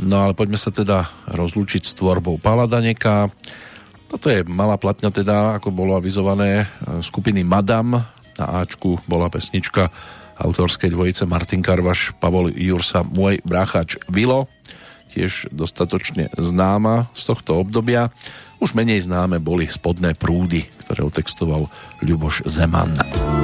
No ale poďme sa teda rozlúčiť s tvorbou Pala Daneka. Toto je malá platňa teda, ako bolo avizované skupiny Madam. Na Ačku bola pesnička autorskej dvojice Martin Karvaš, Pavol Jursa, môj bráchač Vilo, tiež dostatočne známa z tohto obdobia. Už menej známe boli spodné prúdy, ktoré otextoval Ľuboš Zeman. Poďme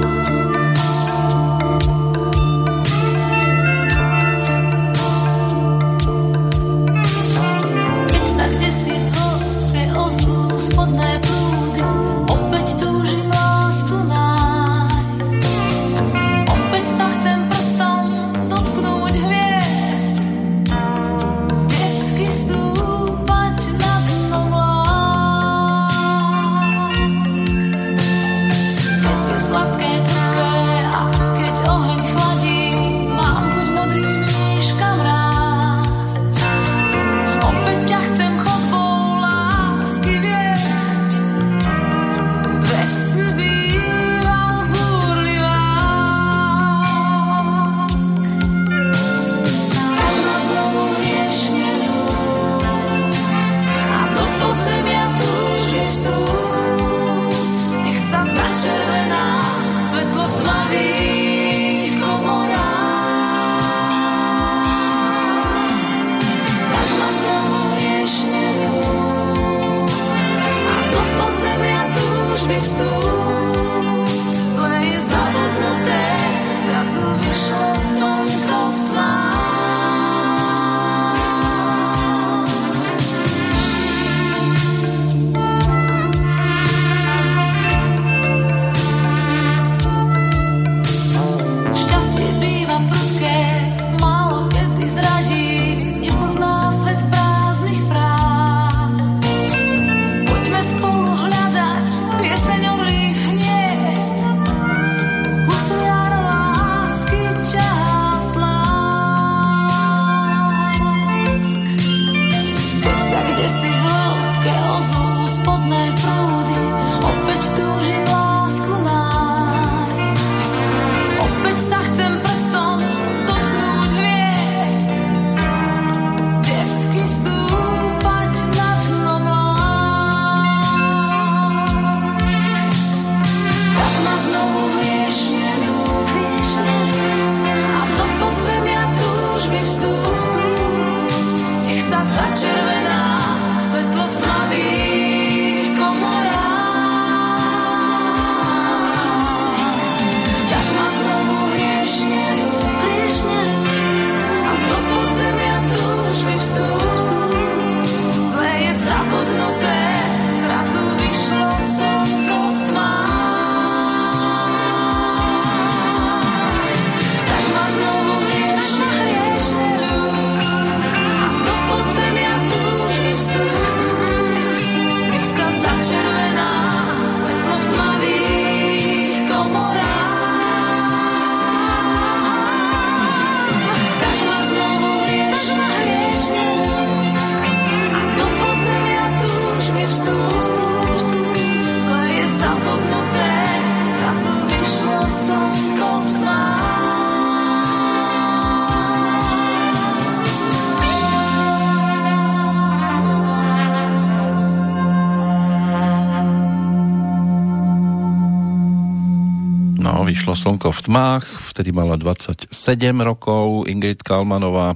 Slnko v tmách, vtedy mala 27 rokov Ingrid Kalmanová,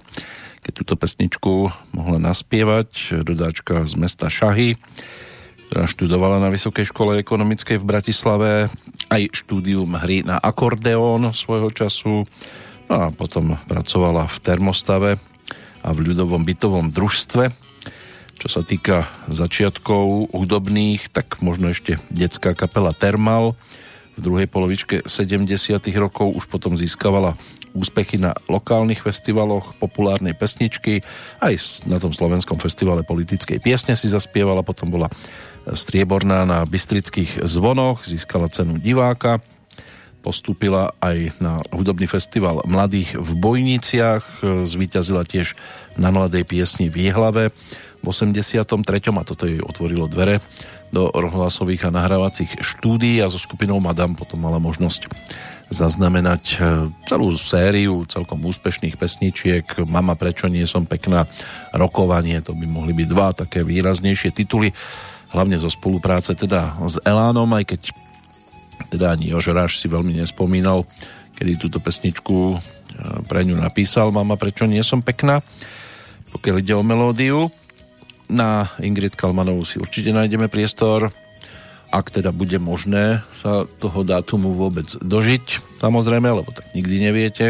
keď túto pesničku mohla naspievať, rodáčka z mesta Šahy, ktorá študovala na Vysokej škole ekonomickej v Bratislave, aj štúdium hry na akordeón svojho času, no a potom pracovala v termostave a v ľudovom bytovom družstve. Čo sa týka začiatkov hudobných, tak možno ešte detská kapela Termal, v druhej polovičke 70. rokov už potom získavala úspechy na lokálnych festivaloch populárnej pesničky, aj na tom slovenskom festivale politickej piesne si zaspievala, potom bola strieborná na Bystrických zvonoch, získala cenu diváka, postúpila aj na hudobný festival Mladých v Bojniciach, zvíťazila tiež na mladej piesni v Jihlave v 83. a toto jej otvorilo dvere do rozhlasových a nahrávacích štúdií a so skupinou Madame potom mala možnosť zaznamenať e, celú sériu celkom úspešných pesničiek. Mama, prečo nie som pekná, Rokovanie, to by mohli byť dva také výraznejšie tituly, hlavne zo spolupráce teda s Elánom, aj keď teda ani Jožoráš si veľmi nespomínal, kedy túto pesničku e, pre ňu napísal. Mama, prečo nie som pekná, pokiaľ ide o melódiu na Ingrid Kalmanovú si určite nájdeme priestor, ak teda bude možné sa toho dátumu vôbec dožiť, samozrejme, lebo tak nikdy neviete,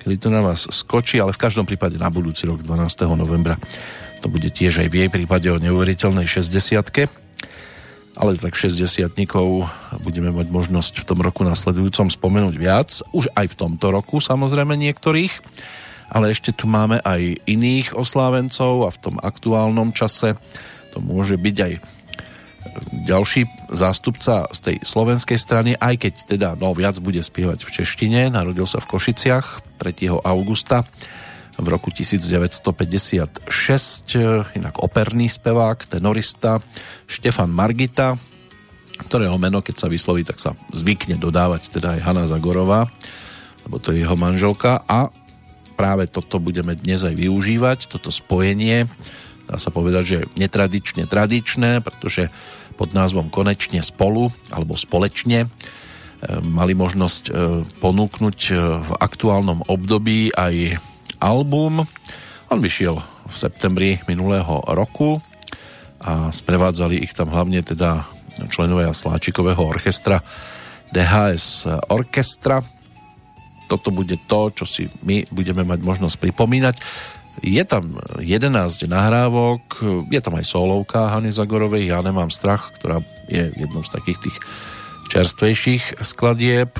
kedy to na vás skočí, ale v každom prípade na budúci rok 12. novembra to bude tiež aj v jej prípade o neuveriteľnej 60 ale tak 60 budeme mať možnosť v tom roku nasledujúcom spomenúť viac, už aj v tomto roku samozrejme niektorých ale ešte tu máme aj iných oslávencov a v tom aktuálnom čase to môže byť aj ďalší zástupca z tej slovenskej strany, aj keď teda no, viac bude spievať v češtine, narodil sa v Košiciach 3. augusta v roku 1956, inak operný spevák, tenorista Štefan Margita, ktorého meno, keď sa vysloví, tak sa zvykne dodávať teda aj Hanna Zagorová, lebo to je jeho manželka a práve toto budeme dnes aj využívať, toto spojenie, dá sa povedať, že netradične tradičné, pretože pod názvom Konečne spolu alebo společne e, mali možnosť e, ponúknuť e, v aktuálnom období aj album. On vyšiel v septembri minulého roku a sprevádzali ich tam hlavne teda členovia Sláčikového orchestra DHS Orchestra toto bude to, čo si my budeme mať možnosť pripomínať. Je tam 11 nahrávok, je tam aj solovka Hany Zagorovej, Ja nemám strach, ktorá je jednou z takých tých čerstvejších skladieb.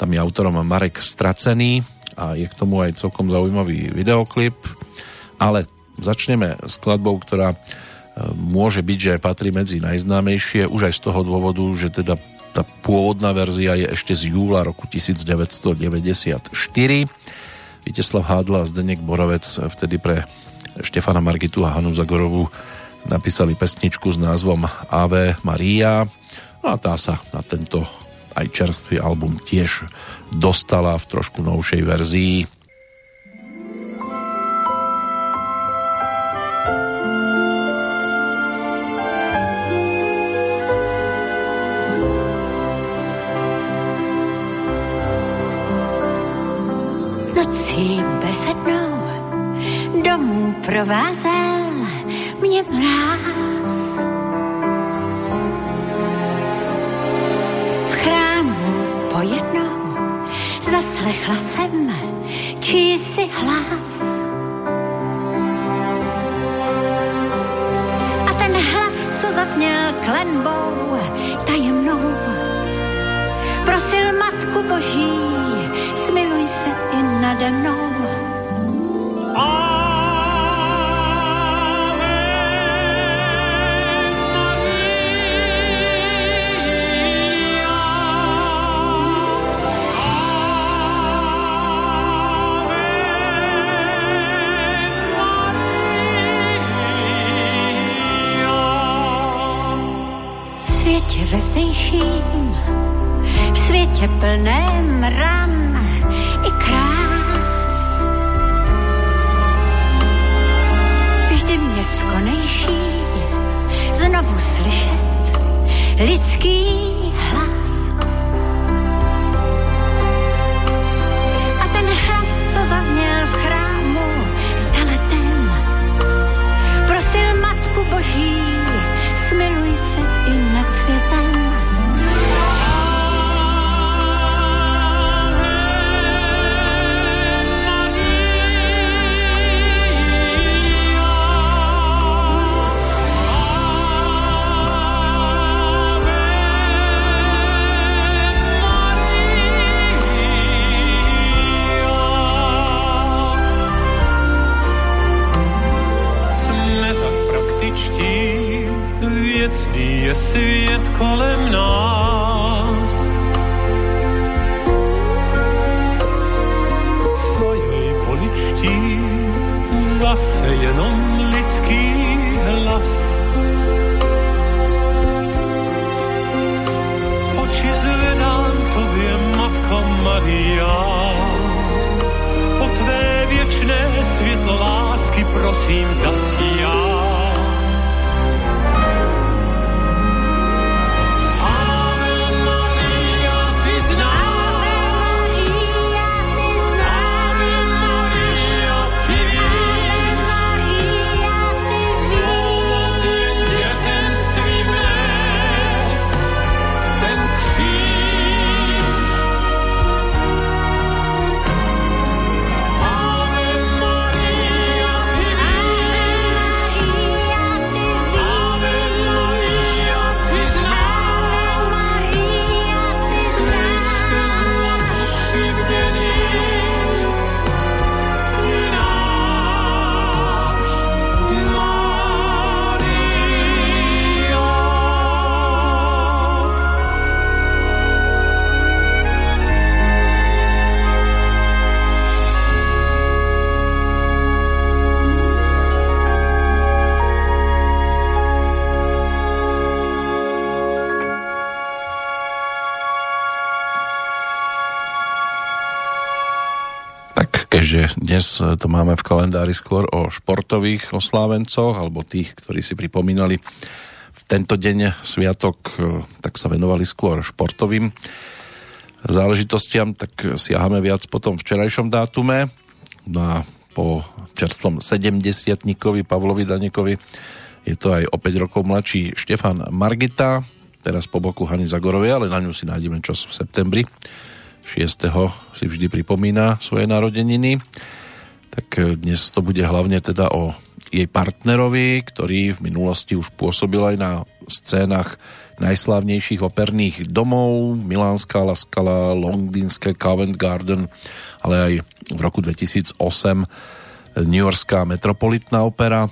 Tam je autorom Marek Stracený a je k tomu aj celkom zaujímavý videoklip. Ale začneme skladbou, ktorá e, môže byť, že patrí medzi najznámejšie, už aj z toho dôvodu, že teda tá pôvodná verzia je ešte z júla roku 1994. Viteslav Hádla a Zdenek Borovec vtedy pre Štefana Margitu a Hanu Zagorovú napísali pesničku s názvom Ave Maria no a tá sa na tento aj čerstvý album tiež dostala v trošku novšej verzii. Provázel mě mráz. V chrámu pojednou zaslechla jsem čísi hlas. A ten hlas, co zasněl klenbou tajemnou, prosil Matku Boží, smiluj se i nade mnou. Oh! Dnes to máme v kalendári skôr o športových oslávencoch, alebo tých, ktorí si pripomínali v tento deň sviatok, eh, tak sa venovali skôr športovým záležitostiam, tak siahame viac po tom včerajšom dátume. No a po čerstvom 70 Pavlovi Danekovi je to aj o 5 rokov mladší Štefan Margita, teraz po boku Hany Zagorovej, ale na ňu si nájdeme čas v septembri. 6. si vždy pripomína svoje narodeniny. Tak eh, dnes to bude hlavne teda o jej partnerovi, ktorý v minulosti už pôsobil aj na scénach najslávnejších operných domov, Milánska La Scala, Londýnske Covent Garden, ale aj v roku 2008 New Yorkská metropolitná opera.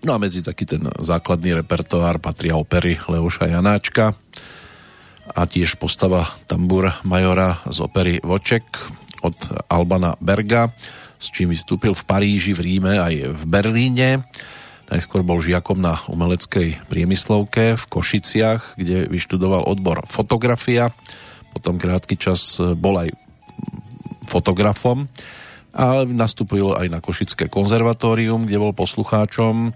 No a medzi taký ten základný repertoár patria opery Leoša Janáčka a tiež postava tambur majora z opery Voček od Albana Berga, s čím vystúpil v Paríži, v Ríme aj v Berlíne. Najskôr bol žiakom na umeleckej priemyslovke v Košiciach, kde vyštudoval odbor fotografia. Potom krátky čas bol aj fotografom a nastúpil aj na Košické konzervatórium, kde bol poslucháčom.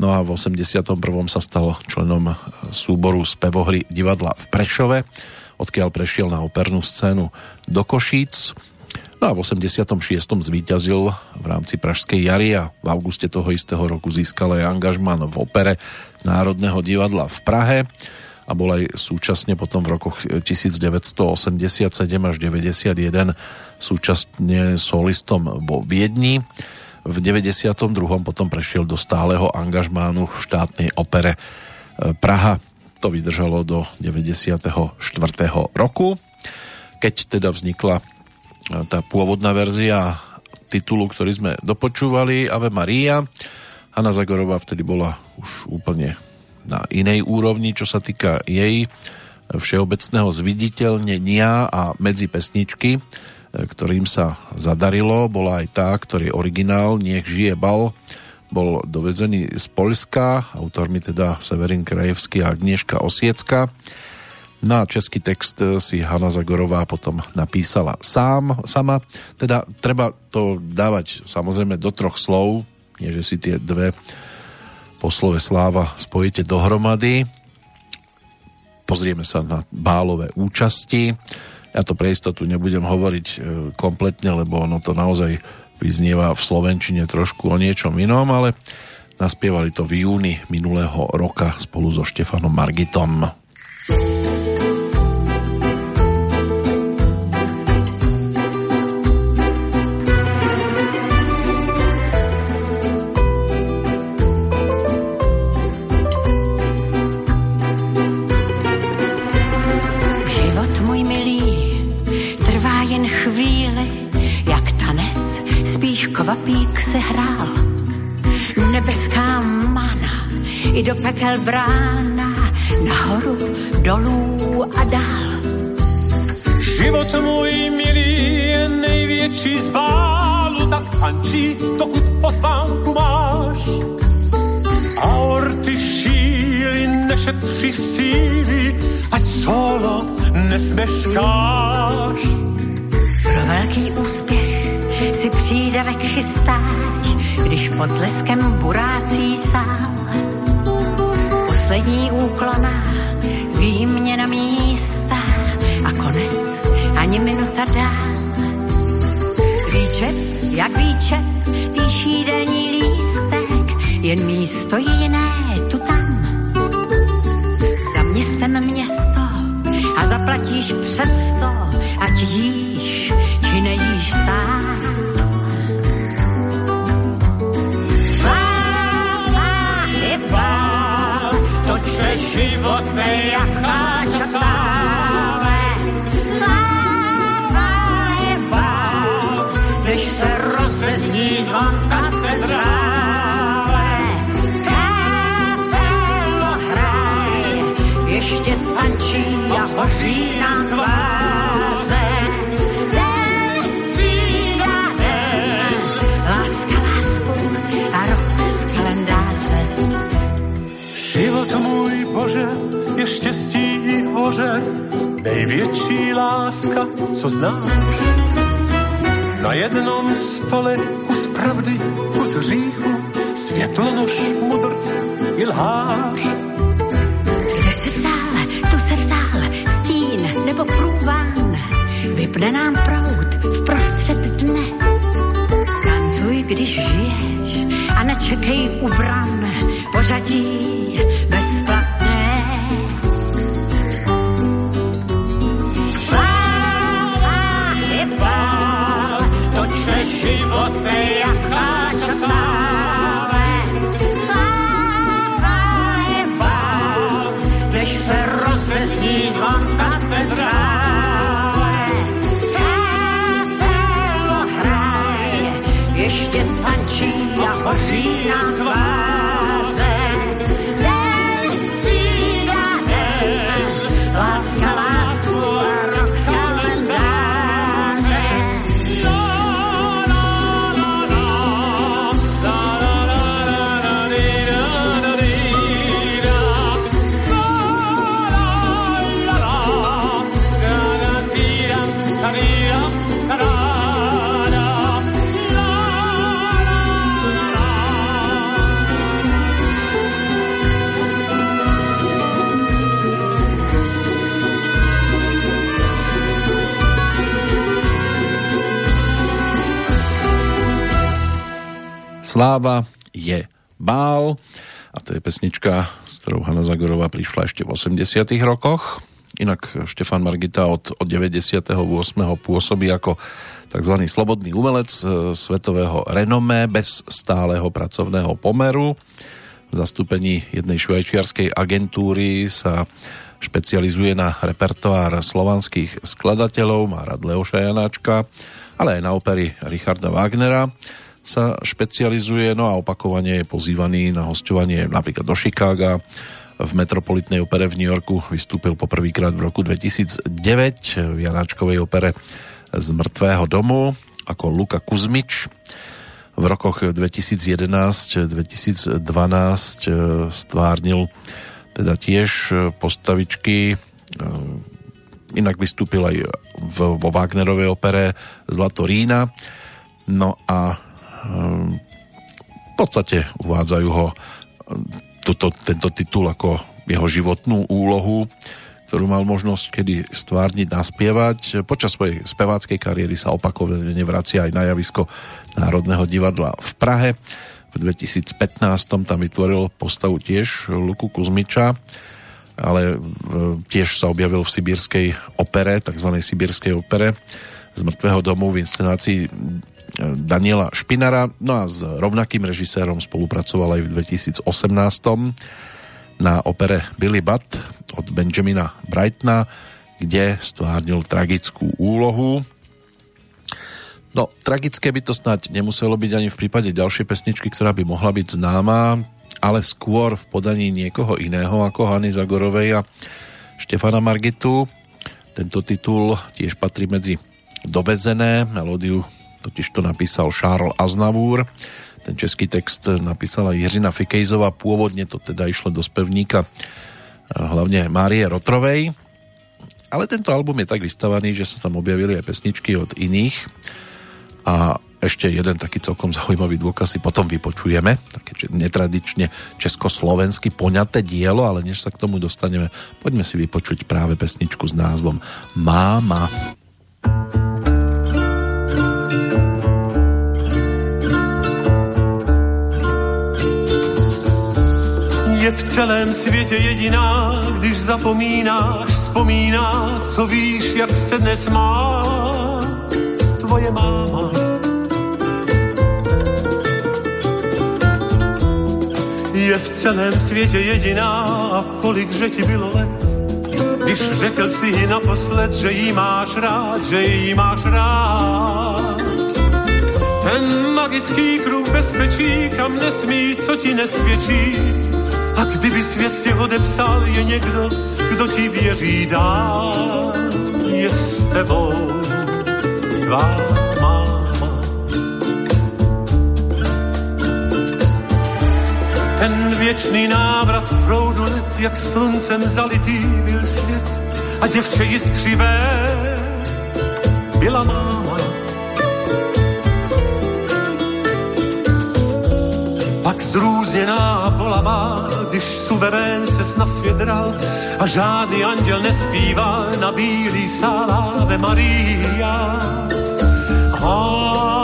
No a v 81. sa stal členom súboru spevohry divadla v Prešove, odkiaľ prešiel na opernú scénu do Košíc. No a v 86. zvíťazil v rámci Pražskej jary a v auguste toho istého roku získal aj angažman v opere Národného divadla v Prahe a bol aj súčasne potom v rokoch 1987 až 91 súčasne solistom vo Viedni. V 92. potom prešiel do stáleho angažmánu v štátnej opere Praha. To vydržalo do 94. roku, keď teda vznikla tá pôvodná verzia titulu, ktorý sme dopočúvali, Ave Maria. Hanna Zagorová vtedy bola už úplne na inej úrovni, čo sa týka jej všeobecného zviditeľnenia a medzi pesničky, ktorým sa zadarilo, bola aj tá, ktorý originál Niech žije bal, bol dovezený z Polska, autormi teda Severin Krajevský a Agnieszka Osiecka. Na český text si Hanna Zagorová potom napísala sám, sama. Teda treba to dávať samozrejme do troch slov, nie že si tie dve po slove sláva spojíte dohromady. Pozrieme sa na bálové účasti. Ja to pre istotu nebudem hovoriť kompletne, lebo ono to naozaj vyznieva v Slovenčine trošku o niečom inom, ale Naspievali to v júni minulého roka spolu so Štefanom Margitom. Tak tančí, dokud pozvánku máš. Aorty šíly nešetří síly, ať solo nesmeškáš. Pro velký úspěch si přídavek chystáš, když pod leskem burácí sál. Poslední úklona, výměna místa a konec ani minuta dál. Výčep, jak výčep, tý šídelní lístek, jen místo jiné tu tam. Za městem město a zaplatíš přesto, ať jíš, či nejíš sám. Sláva je bál, Toč se život nejaká časáme. V katedrále. kapelo hraj, ještě tančí a hoří nám tváře. Den střídá den, láska lásku a rok z kalendáře. Život můj Bože je štěstí hoře, největší láska, co znáš. Na jednom stole kus pravdy, kus hříchu, světlonož, mudrc i lhář. Kde se vzal, tu se vzal, stín nebo průvan, vypne nám prout v prostřed dne. Tancuj, když žiješ a nečekej u bran, pořadí Sláva je bál a to je pesnička, s ktorou Hanna Zagorová prišla ešte v 80 rokoch. Inak Štefan Margita od, od 98. pôsobí ako tzv. slobodný umelec e, svetového renomé bez stáleho pracovného pomeru. V zastúpení jednej švajčiarskej agentúry sa špecializuje na repertoár slovanských skladateľov, má rád Leoša Janáčka, ale aj na opery Richarda Wagnera sa špecializuje, no a opakovane je pozývaný na hostovanie napríklad do Chicaga, v Metropolitnej opere v New Yorku vystúpil poprvýkrát v roku 2009 v Janáčkovej opere z mŕtvého domu ako Luka Kuzmič. V rokoch 2011-2012 stvárnil teda tiež postavičky. Inak vystúpil aj vo Wagnerovej opere Zlato Rína. No a v podstate uvádzajú ho toto, tento titul ako jeho životnú úlohu, ktorú mal možnosť kedy stvárniť, naspievať. Počas svojej speváckej kariéry sa opakovane vracia aj na javisko Národného divadla v Prahe. V v 2015 tam vytvoril postavu tiež Luku Kuzmiča, ale e, tiež sa objavil v sibírskej opere, tzv. sibírskej opere z mŕtvého domu v inscenácii Daniela Špinara. No a s rovnakým režisérom spolupracoval aj v 2018 na opere Billy Butt od Benjamina Brightona, kde stvárnil tragickú úlohu. No, tragické by to snáď nemuselo byť ani v prípade ďalšej pesničky, ktorá by mohla byť známa, ale skôr v podaní niekoho iného ako Hany Zagorovej a Štefana Margitu. Tento titul tiež patrí medzi dovezené. Melódiu totiž to napísal Charles Aznavúr. Ten český text napísala Jiřina Fikejzová. Pôvodne to teda išlo do spevníka hlavne Márie Rotrovej. Ale tento album je tak vystavaný, že sa tam objavili aj pesničky od iných a ešte jeden taký celkom zaujímavý dôkaz si potom vypočujeme, také netradične československy poňaté dielo, ale než sa k tomu dostaneme, poďme si vypočuť práve pesničku s názvom Máma. Je celém světě jediná, když zapomínáš, vzpomíná, co víš, jak se dnes má tvoje máma. Je v celém světě jediná a kolik, že ti bylo let, když řekl si ji naposled, že jí máš rád, že jí máš rád. Ten magický kruh bezpečí, kam nesmí, co ti nesvědčí. A kdyby svět si odepsal, je někdo, kdo ti věří dál, je s tebou tvá máma. Ten věčný návrat v proudu let, jak sluncem zalitý byl svět a děvče jiskřivé byla máma. Zrůzněná bolavá, když suverén se na svět a žádný anděl nespíval na bílý sáláve Maria. Ave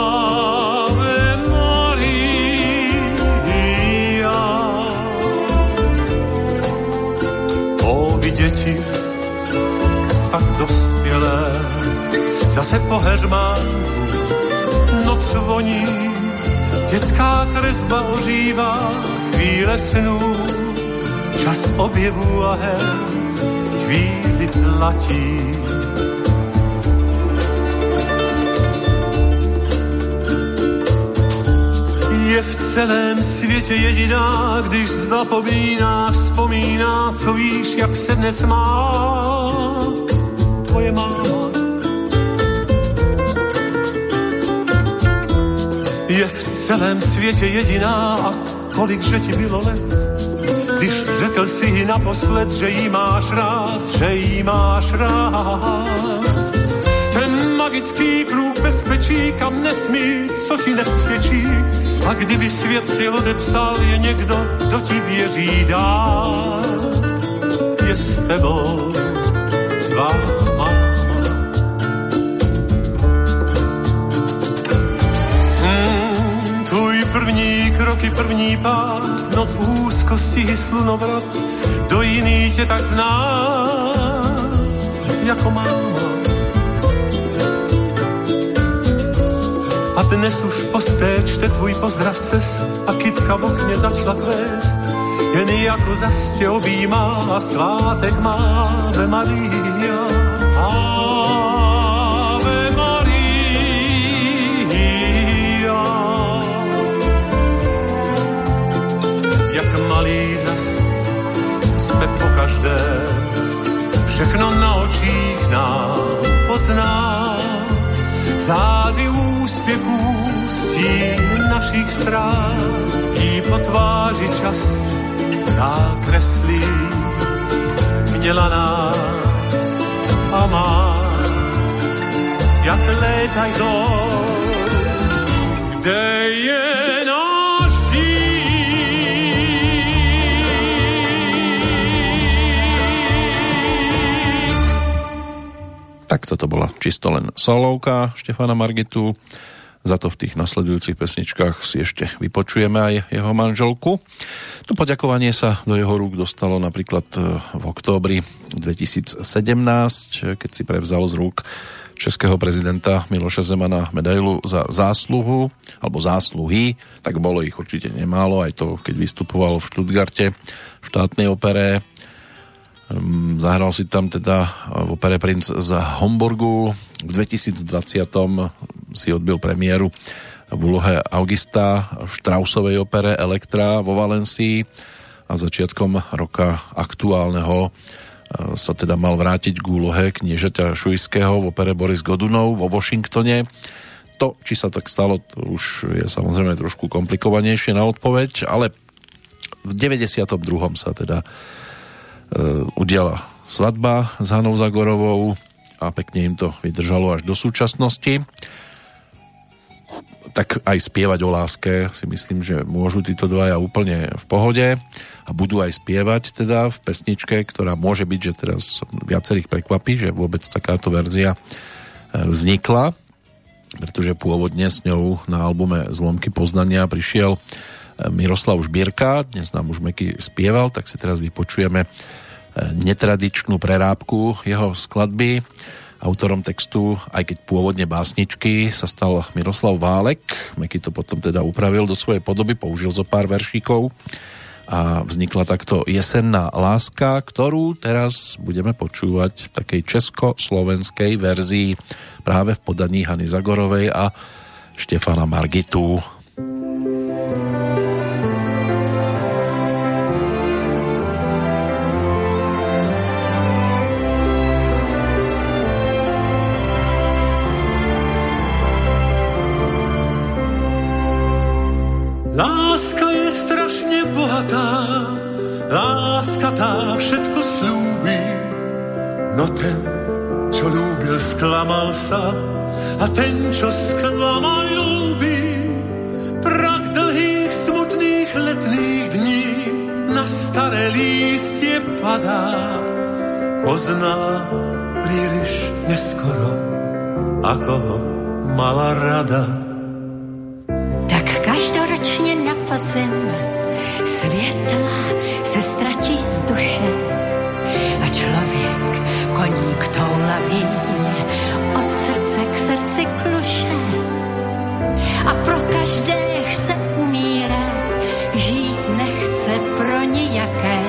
děti, tak dospělé, zase po heřmánku noc voní, dětská kresba ožívá, chvíle snů, čas objevů a her, chvíli platí. Je v celém světě jediná, když zapomínáš, vzpomíná, co víš, jak se dnes má tvoje máma. Je v celém světě jediná a kolik, že ti bylo let, když řekl si ji naposled, že jí máš rád, že jí máš rád. Ten magický kruh bezpečí, kam nesmí, co ti nesvědčí. A kdyby svět si odepsal, je někdo, kdo ti věří dál. Je s tebou tvá první pád, noc úzkosti, slunovrat, do jiný tě tak zná, jako máma. A dnes už posté čte tvůj pozdrav cest a kytka v okně začala kvést. Jen jako zas tě objímá a svátek má Ave Maria. Každé, všechno na očích nám pozná. Zázy úspěchů stín našich strán jí po tváři čas dál kreslí. Měla nás a má, jak létaj do, kde je Tak toto bola čisto len solovka Štefana Margitu Za to v tých nasledujúcich pesničkách si ešte vypočujeme aj jeho manželku. To poďakovanie sa do jeho rúk dostalo napríklad e, v októbri 2017, keď si prevzal z rúk českého prezidenta Miloša Zemana medailu za zásluhu, alebo zásluhy, tak bolo ich určite nemálo, aj to, keď vystupoval v Štutgarte v štátnej opere. Ehm, zahral si tam teda v opere Princ z Homburgu. V 2020 si odbil premiéru v úlohe Augusta v Štrausovej opere Elektra vo Valencii a začiatkom roka aktuálneho e, sa teda mal vrátiť k úlohe kniežaťa Šujského v opere Boris Godunov vo Washingtone. To, či sa tak stalo, už je samozrejme trošku komplikovanejšie na odpoveď, ale v 92. sa teda udiala svadba s Hanou Zagorovou a pekne im to vydržalo až do súčasnosti. Tak aj spievať o láske si myslím, že môžu títo dvaja úplne v pohode a budú aj spievať teda v pesničke, ktorá môže byť, že teraz viacerých prekvapí, že vôbec takáto verzia e, vznikla, pretože pôvodne s ňou na albume Zlomky poznania prišiel Miroslav Žbírka, dnes nám už Meky spieval, tak si teraz vypočujeme e, netradičnú prerábku jeho skladby Autorom textu, aj keď pôvodne básničky, sa stal Miroslav Válek. Meky to potom teda upravil do svojej podoby, použil zo pár veršíkov a vznikla takto Jesenná láska, ktorú teraz budeme počúvať v takej česko-slovenskej verzii práve v podaní Hany Zagorovej a Štefana Margitu. Láska je strašne bohatá, láska tá všetko slúbi. No ten, čo ľúbil, sklamal sa a ten, čo sklamal, ľúbi. Prak dlhých, smutných letných dní na staré lístie padá. Pozná príliš neskoro, ako mala rada podzim světla se ztratí z duše a člověk koník toulaví od srdce k srdci kluše a pro každé chce umírat, žít nechce pro nijaké.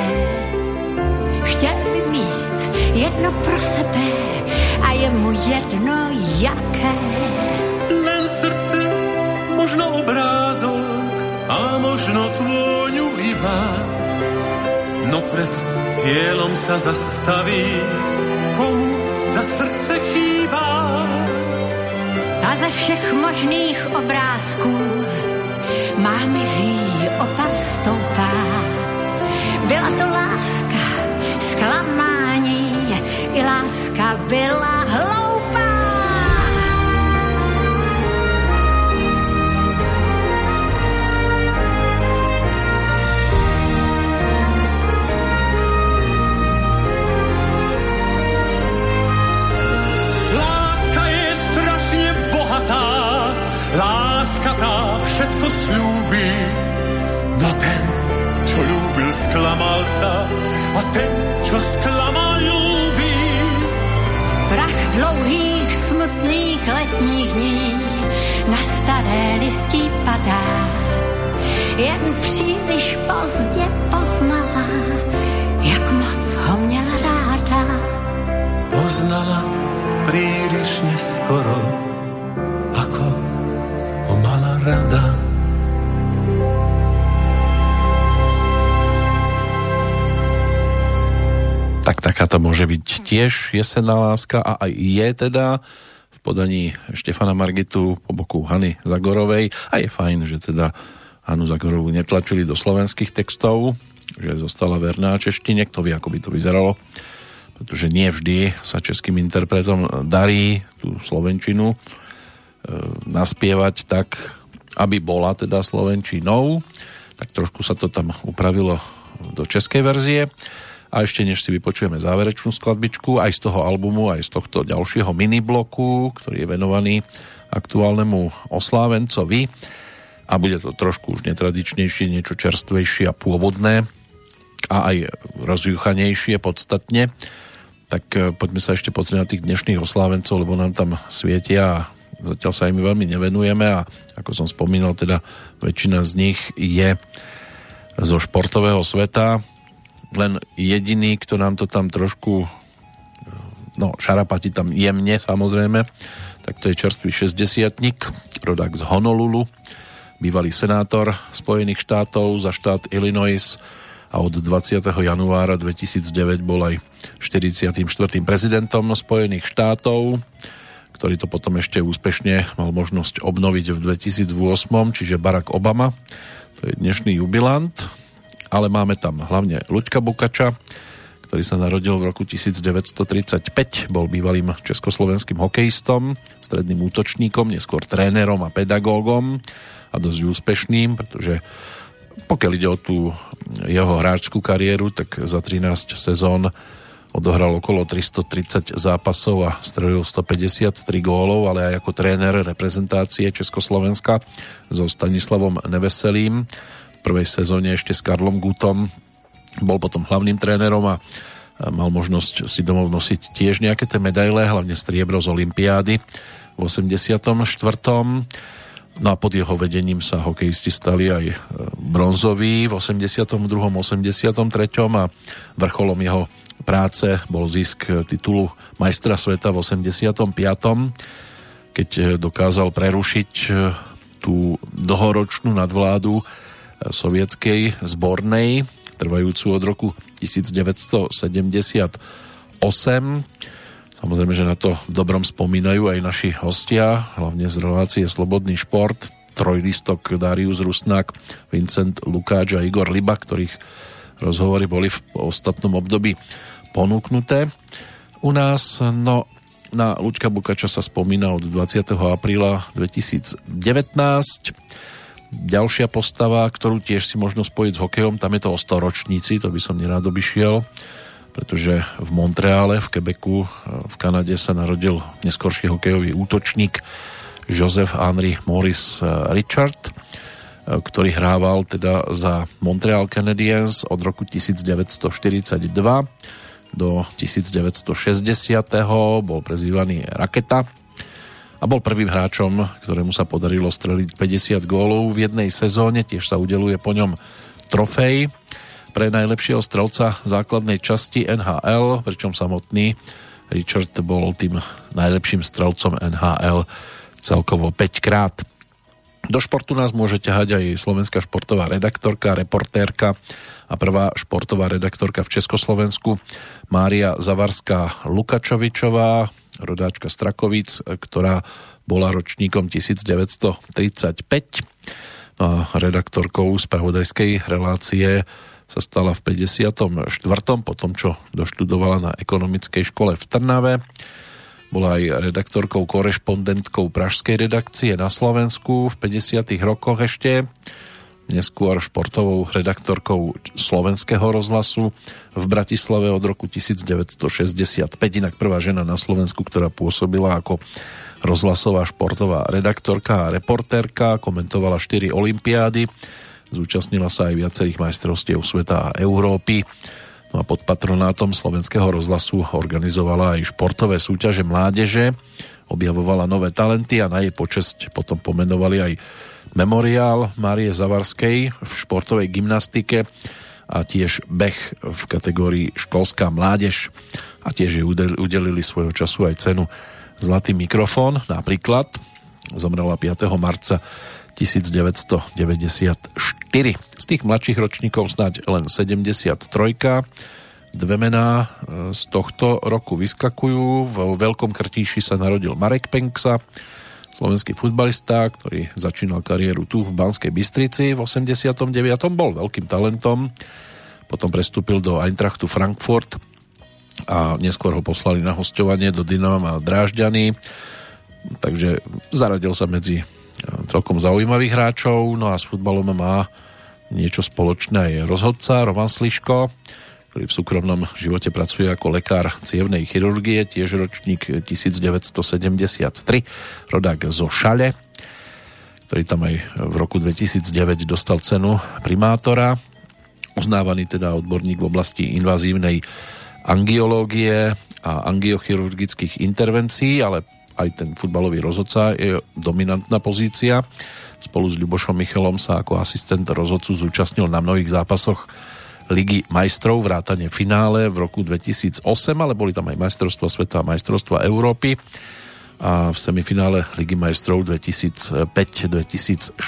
Chtěl by mít jedno pro sebe a je mu jedno jaké. Len srdce možno obrázok možno tvôňu iba. No pred cieľom sa zastaví, komu za srdce chýba. A ze všech možných obrázků má mi ví opal stoupá. Byla to láska, zklamání, i láska byla hloupá. Smutných letních dní na staré listí padá. Jen příliš pozdě poznala, jak moc ho měla ráda. Poznala príliš neskoro, ako ho mala rada. Tak takáto môže byť tiež jesenná láska a aj je teda podaní Štefana Margitu po boku Hany Zagorovej. A je fajn, že teda Hanu Zagorovú netlačili do slovenských textov, že zostala verná češtine, kto vie, ako by to vyzeralo pretože nie vždy sa českým interpretom darí tú slovenčinu e, naspievať tak, aby bola teda slovenčinou, tak trošku sa to tam upravilo do českej verzie. A ešte než si vypočujeme záverečnú skladbičku aj z toho albumu, aj z tohto ďalšieho minibloku, ktorý je venovaný aktuálnemu oslávencovi a bude to trošku už netradičnejšie, niečo čerstvejšie a pôvodné a aj rozjuchanejšie podstatne. Tak e, poďme sa ešte pozrieť na tých dnešných oslávencov, lebo nám tam svietia a zatiaľ sa im veľmi nevenujeme a ako som spomínal, teda väčšina z nich je zo športového sveta. Len jediný, kto nám to tam trošku no šarapati tam jemne samozrejme, tak to je čerstvý 60 rodák z Honolulu, bývalý senátor Spojených štátov za štát Illinois a od 20. januára 2009 bol aj 44. prezidentom Spojených štátov, ktorý to potom ešte úspešne mal možnosť obnoviť v 2008, čiže Barack Obama. To je dnešný jubilant, ale máme tam hlavne Luďka Bukača, ktorý sa narodil v roku 1935, bol bývalým československým hokejistom, stredným útočníkom, neskôr trénerom a pedagógom a dosť úspešným, pretože pokiaľ ide o tú jeho hráčskú kariéru, tak za 13 sezón odohral okolo 330 zápasov a strelil 153 gólov, ale aj ako tréner reprezentácie Československa so Stanislavom Neveselým. Prvej sezóne ešte s Karlom Gutom bol potom hlavným trénerom a mal možnosť si domov nosiť tiež nejaké tie medaile, hlavne striebro z Olympiády v 84. No a pod jeho vedením sa hokejisti stali aj e, bronzoví v 82. 83. a vrcholom jeho práce bol zisk titulu majstra sveta v 85. keď e, dokázal prerušiť e, tú dlhoročnú nadvládu sovietskej zbornej, trvajúcu od roku 1978. Samozrejme, že na to v dobrom spomínajú aj naši hostia, hlavne z relácie Slobodný šport, trojlistok Darius Rusnák, Vincent Lukáč a Igor Liba, ktorých rozhovory boli v ostatnom období ponúknuté. U nás, no, na Luďka Bukača sa spomína od 20. apríla 2019. Ďalšia postava, ktorú tiež si možno spojiť s hokejom, tam je to o storočníci, to by som nerád obišiel pretože v Montreale, v Quebecu, v Kanade sa narodil neskorší hokejový útočník Joseph Henry Morris eh, Richard, eh, ktorý hrával teda za Montreal Canadiens od roku 1942 do 1960. bol prezývaný Raketa a bol prvým hráčom, ktorému sa podarilo streliť 50 gólov v jednej sezóne, tiež sa udeluje po ňom trofej pre najlepšieho strelca základnej časti NHL, pričom samotný Richard bol tým najlepším strelcom NHL celkovo 5 krát. Do športu nás môže ťahať aj slovenská športová redaktorka, reportérka a prvá športová redaktorka v Československu Mária Zavarská Lukačovičová, rodáčka Strakovic, ktorá bola ročníkom 1935 no a redaktorkou spravodajskej relácie sa stala v 54. po tom, čo doštudovala na ekonomickej škole v Trnave. Bola aj redaktorkou, korešpondentkou pražskej redakcie na Slovensku v 50. rokoch ešte. Neskôr športovou redaktorkou slovenského rozhlasu v Bratislave od roku 1965. Inak prvá žena na Slovensku, ktorá pôsobila ako rozhlasová športová redaktorka a reportérka, komentovala 4 olympiády Zúčastnila sa aj viacerých majstrovstiev sveta a Európy. No a pod patronátom slovenského rozhlasu organizovala aj športové súťaže mládeže, objavovala nové talenty a na jej počesť potom pomenovali aj memoriál Márie Zavarskej v športovej gymnastike a tiež beh v kategórii školská mládež a tiež jej udelili svojho času aj cenu Zlatý mikrofón napríklad. Zomrela 5. marca 1994. Z tých mladších ročníkov snáď len 73. Dve mená e, z tohto roku vyskakujú. V Veľkom Krtíši sa narodil Marek Penksa, slovenský futbalista, ktorý začínal kariéru tu v Banskej Bystrici v 89. Bol veľkým talentom. Potom prestúpil do Eintrachtu Frankfurt a neskôr ho poslali na hostovanie do Dynama Drážďany. Takže zaradil sa medzi celkom zaujímavých hráčov, no a s futbalom má niečo spoločné aj rozhodca Roman Sliško, ktorý v súkromnom živote pracuje ako lekár cievnej chirurgie, tiež ročník 1973, rodák zo Šale, ktorý tam aj v roku 2009 dostal cenu primátora, uznávaný teda odborník v oblasti invazívnej angiológie a angiochirurgických intervencií, ale aj ten futbalový rozhodca je dominantná pozícia. Spolu s Ľubošom Michalom sa ako asistent rozhodcu zúčastnil na mnohých zápasoch Ligy majstrov, vrátane finále v roku 2008, ale boli tam aj majstrovstva sveta a majstrovstva Európy a v semifinále Ligy majstrov 2005-2006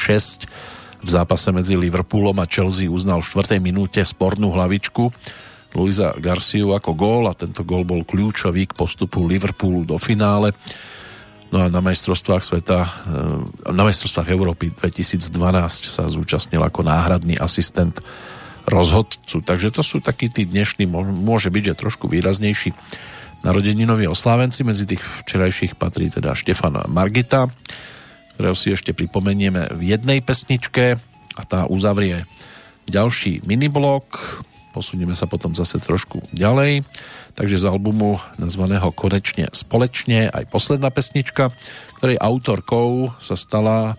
v zápase medzi Liverpoolom a Chelsea uznal v 4. minúte spornú hlavičku Luisa Garciu ako gól a tento gól bol kľúčový k postupu Liverpoolu do finále. No a na majstrovstvách sveta, eh, na majstrovstvách Európy 2012 sa zúčastnil ako náhradný asistent rozhodcu. Takže to sú takí tí dnešní, môže byť, že trošku výraznejší narodeninoví oslávenci. Medzi tých včerajších patrí teda Štefan Margita, ktorého si ešte pripomenieme v jednej pesničke a tá uzavrie ďalší miniblok. Posunieme sa potom zase trošku ďalej. Takže z albumu nazvaného Konečne společne aj posledná pesnička, ktorej autorkou sa stala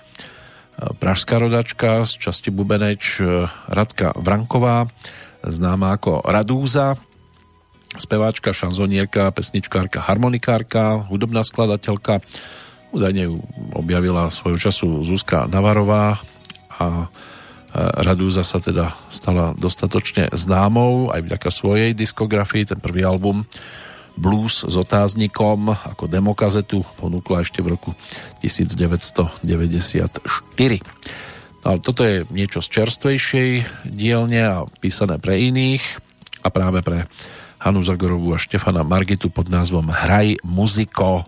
pražská rodačka z časti Bubeneč e, Radka Vranková, známa ako Radúza, speváčka, šanzonierka, pesničkárka, harmonikárka, hudobná skladateľka. Údajne ju objavila svojho času Zuzka Navarová a e, Radúza sa teda stala dostatočne známou aj vďaka svojej diskografii. Ten prvý album blues s otáznikom ako demokazetu ponúkla ešte v roku 1994. No, ale toto je niečo z čerstvejšej dielne a písané pre iných a práve pre Hanu Zagorovú a Štefana Margitu pod názvom Hraj muziko.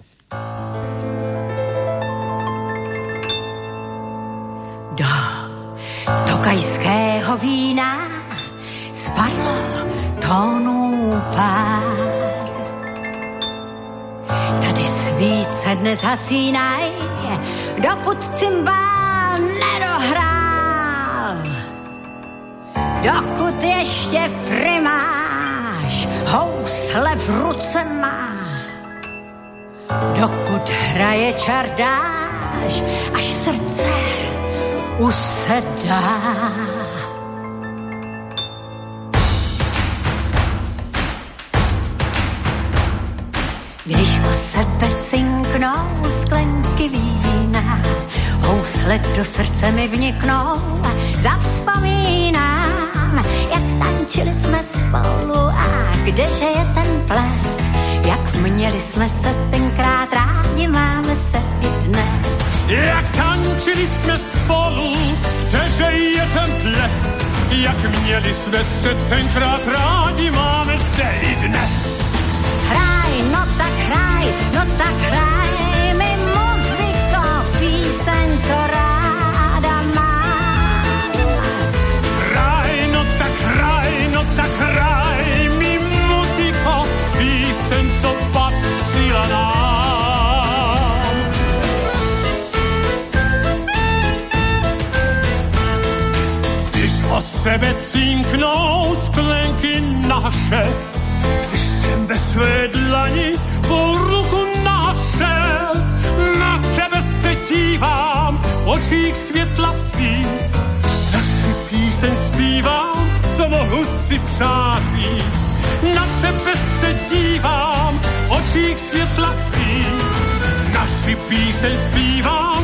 Do tokajského vína spadlo tónů pár Svíce dnes hasínaj, dokud cymbál nedohrál. Dokud ještě primáš housle v ruce má. Dokud hraje čardáš, až srdce usedá. Cinknou sklenky vína, housle do srdce mi vniknou, zavzpomínám, jak tančili jsme spolu a kdeže je ten ples, jak měli jsme se tenkrát rádi, máme se i dnes. Jak tančili jsme spolu, kdeže je ten ples, jak měli jsme se tenkrát rádi, máme se i dnes. Hraj, no tak hraj, no tak hraj mi muziko, píseň, co ráda mám. Hraj, no tak hraj, no tak hraj mi muziko, píseň, co patřila nám. O sebe cinknou sklenky naše, když jsem ve své dlani po ruku našel, na tebe se dívám, očích světla svíc. Naši píseň zpívám, co mohu si přát víc. Na tebe se dívám, očích světla svíc. Naši píseň zpívám,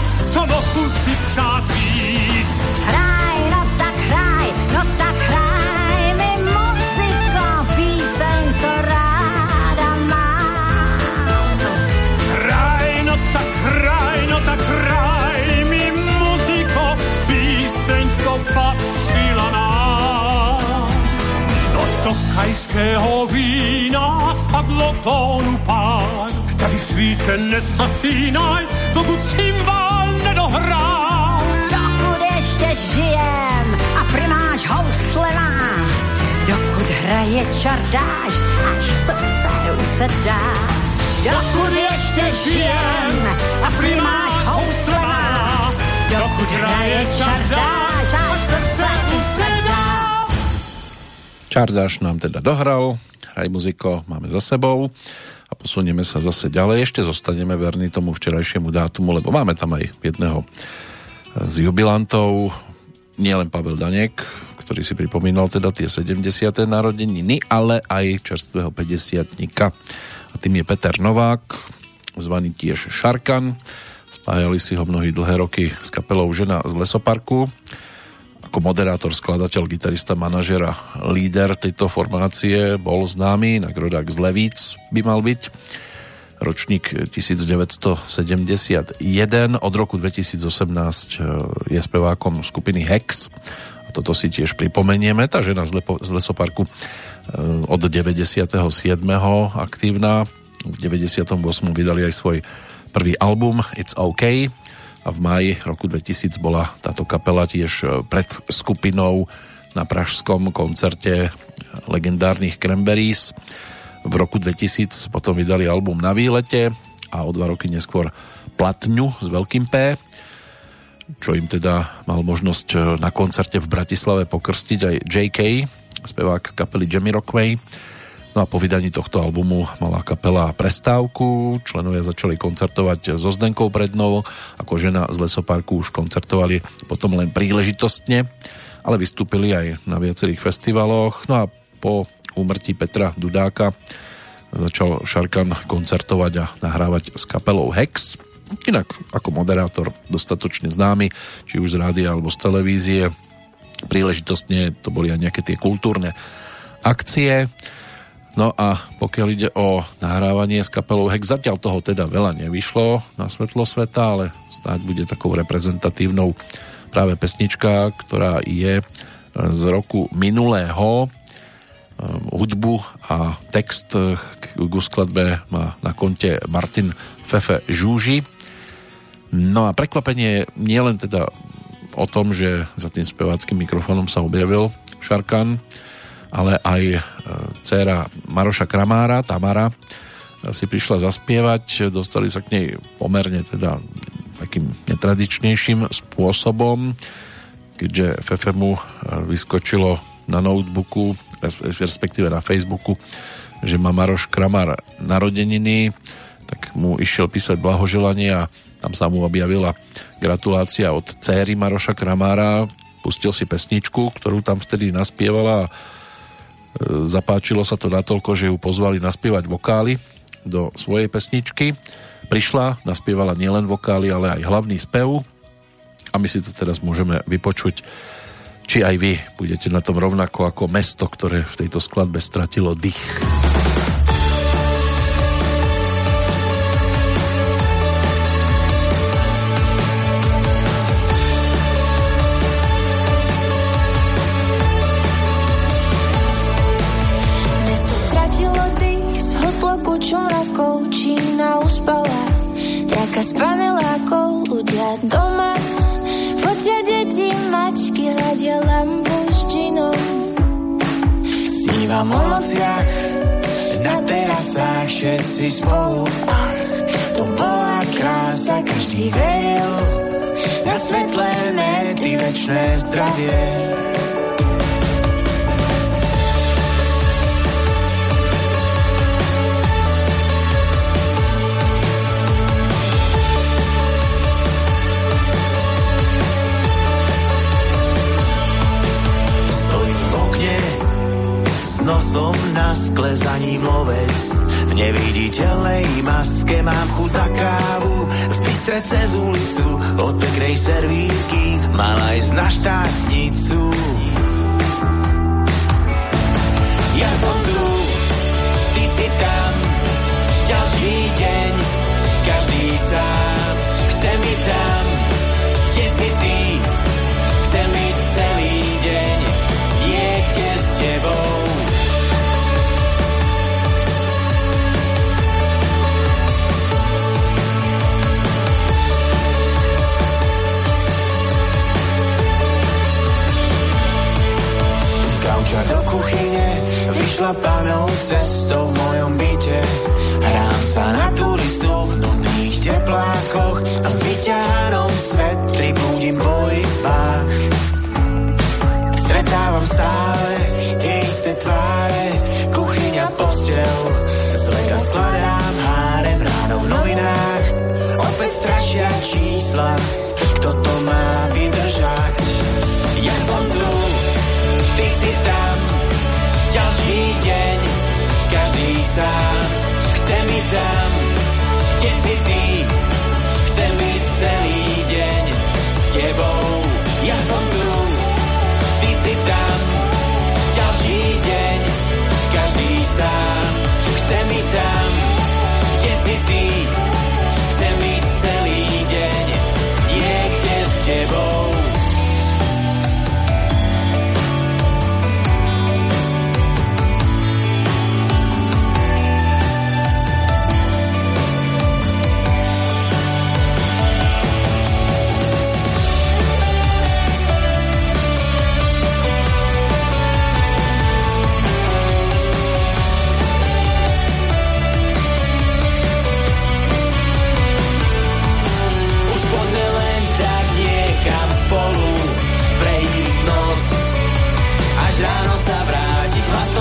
tokajského vína spadlo tónu pár, tady svíce neshasínaj, dokud cymbál nedohrál. Dokud ještě žijem a primáš housle má, dokud hraje čardáš, až srdce usedá. Dokud ještě žijem a primáš housle má, dokud hraje čardáš, až srdce. Čardáš nám teda dohral, hraj muziko máme za sebou a posunieme sa zase ďalej. Ešte zostaneme verní tomu včerajšiemu dátumu, lebo máme tam aj jedného z jubilantov, nielen Pavel Danek, ktorý si pripomínal teda tie 70. narodeniny, ale aj čerstvého 50 A tým je Peter Novák, zvaný tiež Šarkan. Spájali si ho mnohí dlhé roky s kapelou Žena z lesoparku ako moderátor, skladateľ, gitarista, manažera, líder tejto formácie bol známy, inak rodák z Levíc by mal byť. Ročník 1971, od roku 2018 e, je spevákom skupiny Hex. A toto si tiež pripomenieme. Tá žena z, Lepo, z Lesoparku e, od 97. aktívna. V 98. vydali aj svoj prvý album It's OK a v máji roku 2000 bola táto kapela tiež e, pred skupinou na pražskom koncerte legendárnych Cranberries. V roku 2000 potom vydali album Na výlete a o dva roky neskôr Platňu s veľkým P, čo im teda mal možnosť e, na koncerte v Bratislave pokrstiť aj JK, spevák kapely Jamie Rockway No a po vydaní tohto albumu mala kapela prestávku, členovia začali koncertovať so Zdenkou Prednou, ako žena z Lesoparku už koncertovali potom len príležitostne, ale vystúpili aj na viacerých festivaloch. No a po úmrtí Petra Dudáka začal Šarkan koncertovať a nahrávať s kapelou Hex. Inak ako moderátor dostatočne známy, či už z rádia alebo z televízie. Príležitostne to boli aj nejaké tie kultúrne akcie. No a pokiaľ ide o nahrávanie s kapelou Hex, zatiaľ toho teda veľa nevyšlo na svetlo sveta, ale snáď bude takou reprezentatívnou práve pesnička, ktorá je z roku minulého. Ehm, hudbu a text k skladbe má na konte Martin Fefe Žúži. No a prekvapenie nie len teda o tom, že za tým speváckým mikrofónom sa objavil Šarkan, ale aj e, dcéra Maroša Kramára, Tamara, si prišla zaspievať, dostali sa k nej pomerne teda takým netradičnejším spôsobom, keďže Fefemu e, vyskočilo na notebooku, respektíve na Facebooku, že má Maroš Kramár narodeniny, tak mu išiel písať blahoželanie a tam sa mu objavila gratulácia od céry Maroša Kramára, pustil si pesničku, ktorú tam vtedy naspievala a Zapáčilo sa to natoľko, že ju pozvali naspievať vokály do svojej pesničky. Prišla, naspievala nielen vokály, ale aj hlavný spev a my si to teraz môžeme vypočuť či aj vy budete na tom rovnako ako mesto, ktoré v tejto skladbe stratilo dých. Z panelákov ľudia doma. Fotia deti, mačky, hľadia lampu s džinom. Snívam o nociach na terasách všetci spolu. Ach, to bola krása, každý veril na svetlé mety, večné zdravie nosom na skle za ním lovec. V neviditeľnej maske mám chuť na kávu, v bystre cez ulicu, od peknej servírky, mal aj na štátnicu. Ja som tu, ty si tam, ďalší deň, každý sám, cestou v mojom byte. Hrám sa na turistov v nudných teplákoch A vyťahanom svet pribudím po izbách Stretávam stále tie isté tváre Kuchyňa, postel, zlega skladám hárem Ráno v novinách. Opäť strašia čísla Kto to má vydržať? Ja som tu, ty si tam. Ďalší deň sám, chce mi tam, kde si ty, chcem byť celý deň s tebou. Ja som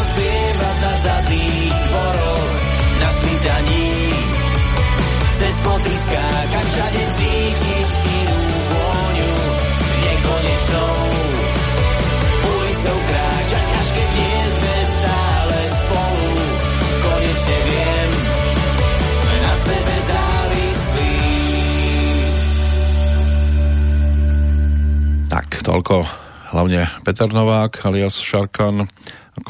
spievať na zadných dvoroch, na svitaní. Cez ploty skákať, všade cítiť inú vôňu, nekonečnou. Ulicou kráčať, až keď nie sme stále spolu. Konečne viem, sme na sebe závislí. Tak, toľko hlavne Peter Novák alias Šarkan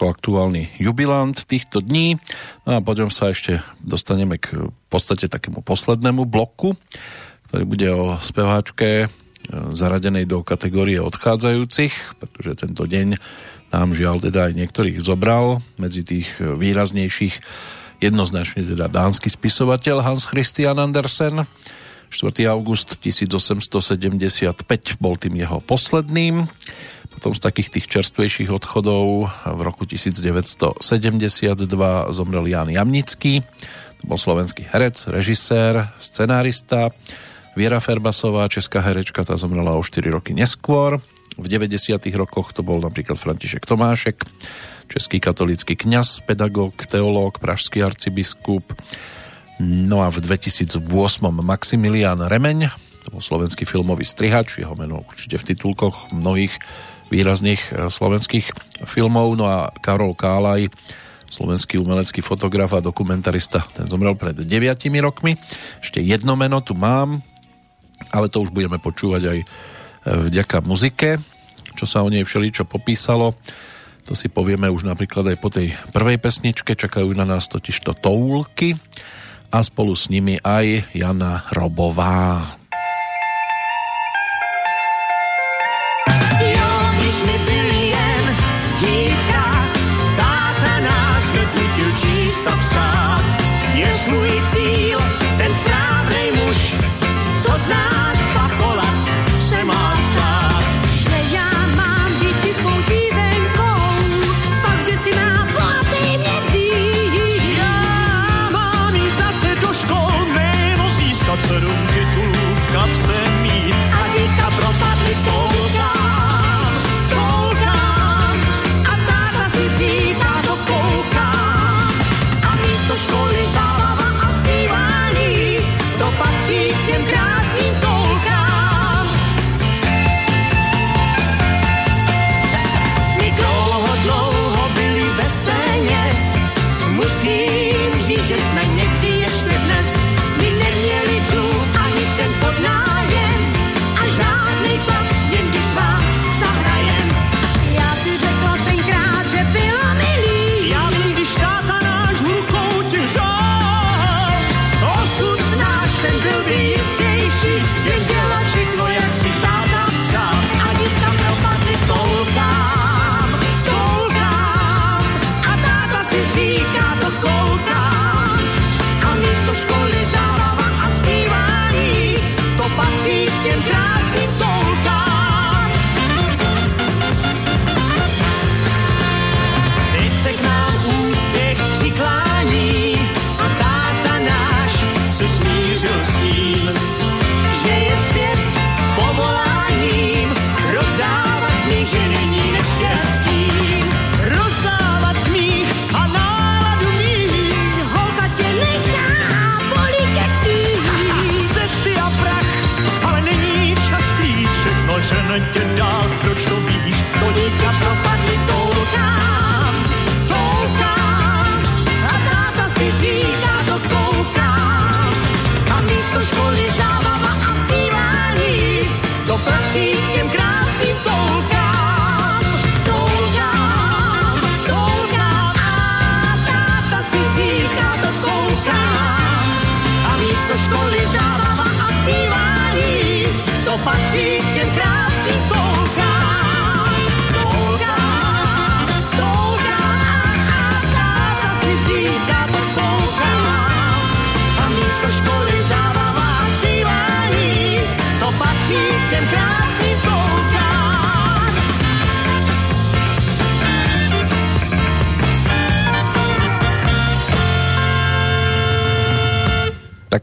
ako aktuálny jubilant týchto dní. No a potom sa ešte dostaneme k v podstate takému poslednému bloku, ktorý bude o speváčke e, zaradenej do kategórie odchádzajúcich, pretože tento deň nám žiaľ teda aj niektorých zobral medzi tých výraznejších jednoznačne teda dánsky spisovateľ Hans Christian Andersen 4. august 1875 bol tým jeho posledným. Potom z takých tých čerstvejších odchodov v roku 1972 zomrel Jan Jamnický, to bol slovenský herec, režisér, scenárista. Viera Ferbasová, česká herečka, tá zomrela o 4 roky neskôr. V 90. rokoch to bol napríklad František Tomášek, český katolícky kňaz, pedagóg, teológ, pražský arcibiskup, No a v 2008 Maximilian Remeň, to bol slovenský filmový strihač, jeho meno určite v titulkoch mnohých výrazných eh, slovenských filmov. No a Karol Kálaj, slovenský umelecký fotograf a dokumentarista, ten zomrel pred 9 rokmi. Ešte jedno meno tu mám, ale to už budeme počúvať aj eh, vďaka muzike, čo sa o nej všeličo popísalo. To si povieme už napríklad aj po tej prvej pesničke, čakajú na nás totižto toulky a spolu s nimi aj Jana Robová.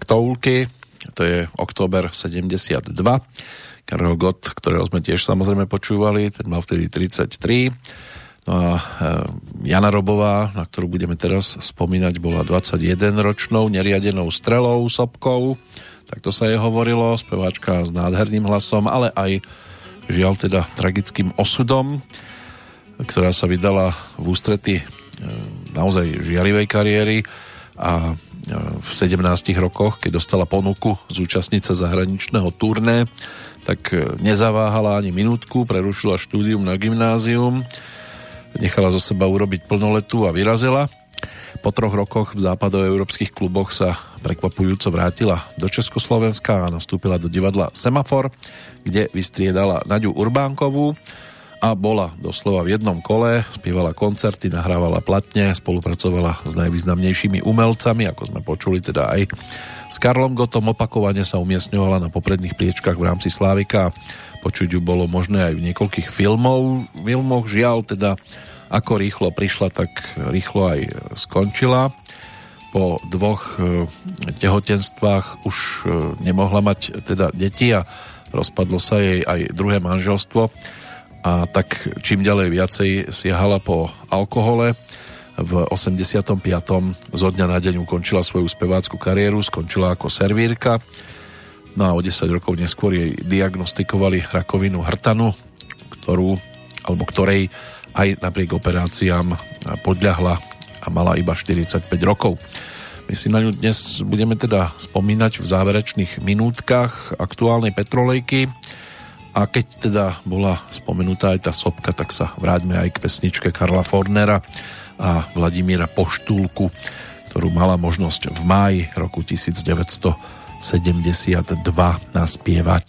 Toulky, to je október 72. Karel Gott, ktorého sme tiež samozrejme počúvali, ten mal vtedy 33. No a e, Jana Robová, na ktorú budeme teraz spomínať, bola 21-ročnou neriadenou strelou, sopkou. Tak to sa jej hovorilo, speváčka s nádherným hlasom, ale aj žiaľ teda tragickým osudom, ktorá sa vydala v ústrety e, naozaj žiarivej kariéry a v 17 rokoch, keď dostala ponuku zúčastniť sa zahraničného turné, tak e, nezaváhala ani minútku, prerušila štúdium na gymnázium, nechala zo seba urobiť plnoletu a vyrazila. Po troch rokoch v západoeurópskych kluboch sa prekvapujúco vrátila do Československa a nastúpila do divadla Semafor, kde vystriedala Naďu Urbánkovú a bola doslova v jednom kole, spievala koncerty, nahrávala platne, spolupracovala s najvýznamnejšími umelcami, ako sme počuli teda aj s Karlom Gotom, opakovane sa umiestňovala na popredných priečkách v rámci Slávika. Počuť ju bolo možné aj v niekoľkých filmov. filmoch žiaľ teda ako rýchlo prišla, tak rýchlo aj skončila. Po dvoch e, tehotenstvách už e, nemohla mať teda deti a rozpadlo sa jej aj druhé manželstvo a tak čím ďalej viacej siahala po alkohole. V 85. zo dňa na deň ukončila svoju spevácku kariéru, skončila ako servírka. No a o 10 rokov neskôr jej diagnostikovali rakovinu hrtanu, ktorú, alebo ktorej aj napriek operáciám podľahla a mala iba 45 rokov. My si na ňu dnes budeme teda spomínať v záverečných minútkach aktuálnej petrolejky a keď teda bola spomenutá aj tá sopka, tak sa vráťme aj k pesničke Karla Fornera a Vladimíra Poštúlku, ktorú mala možnosť v máji roku 1972 naspievať.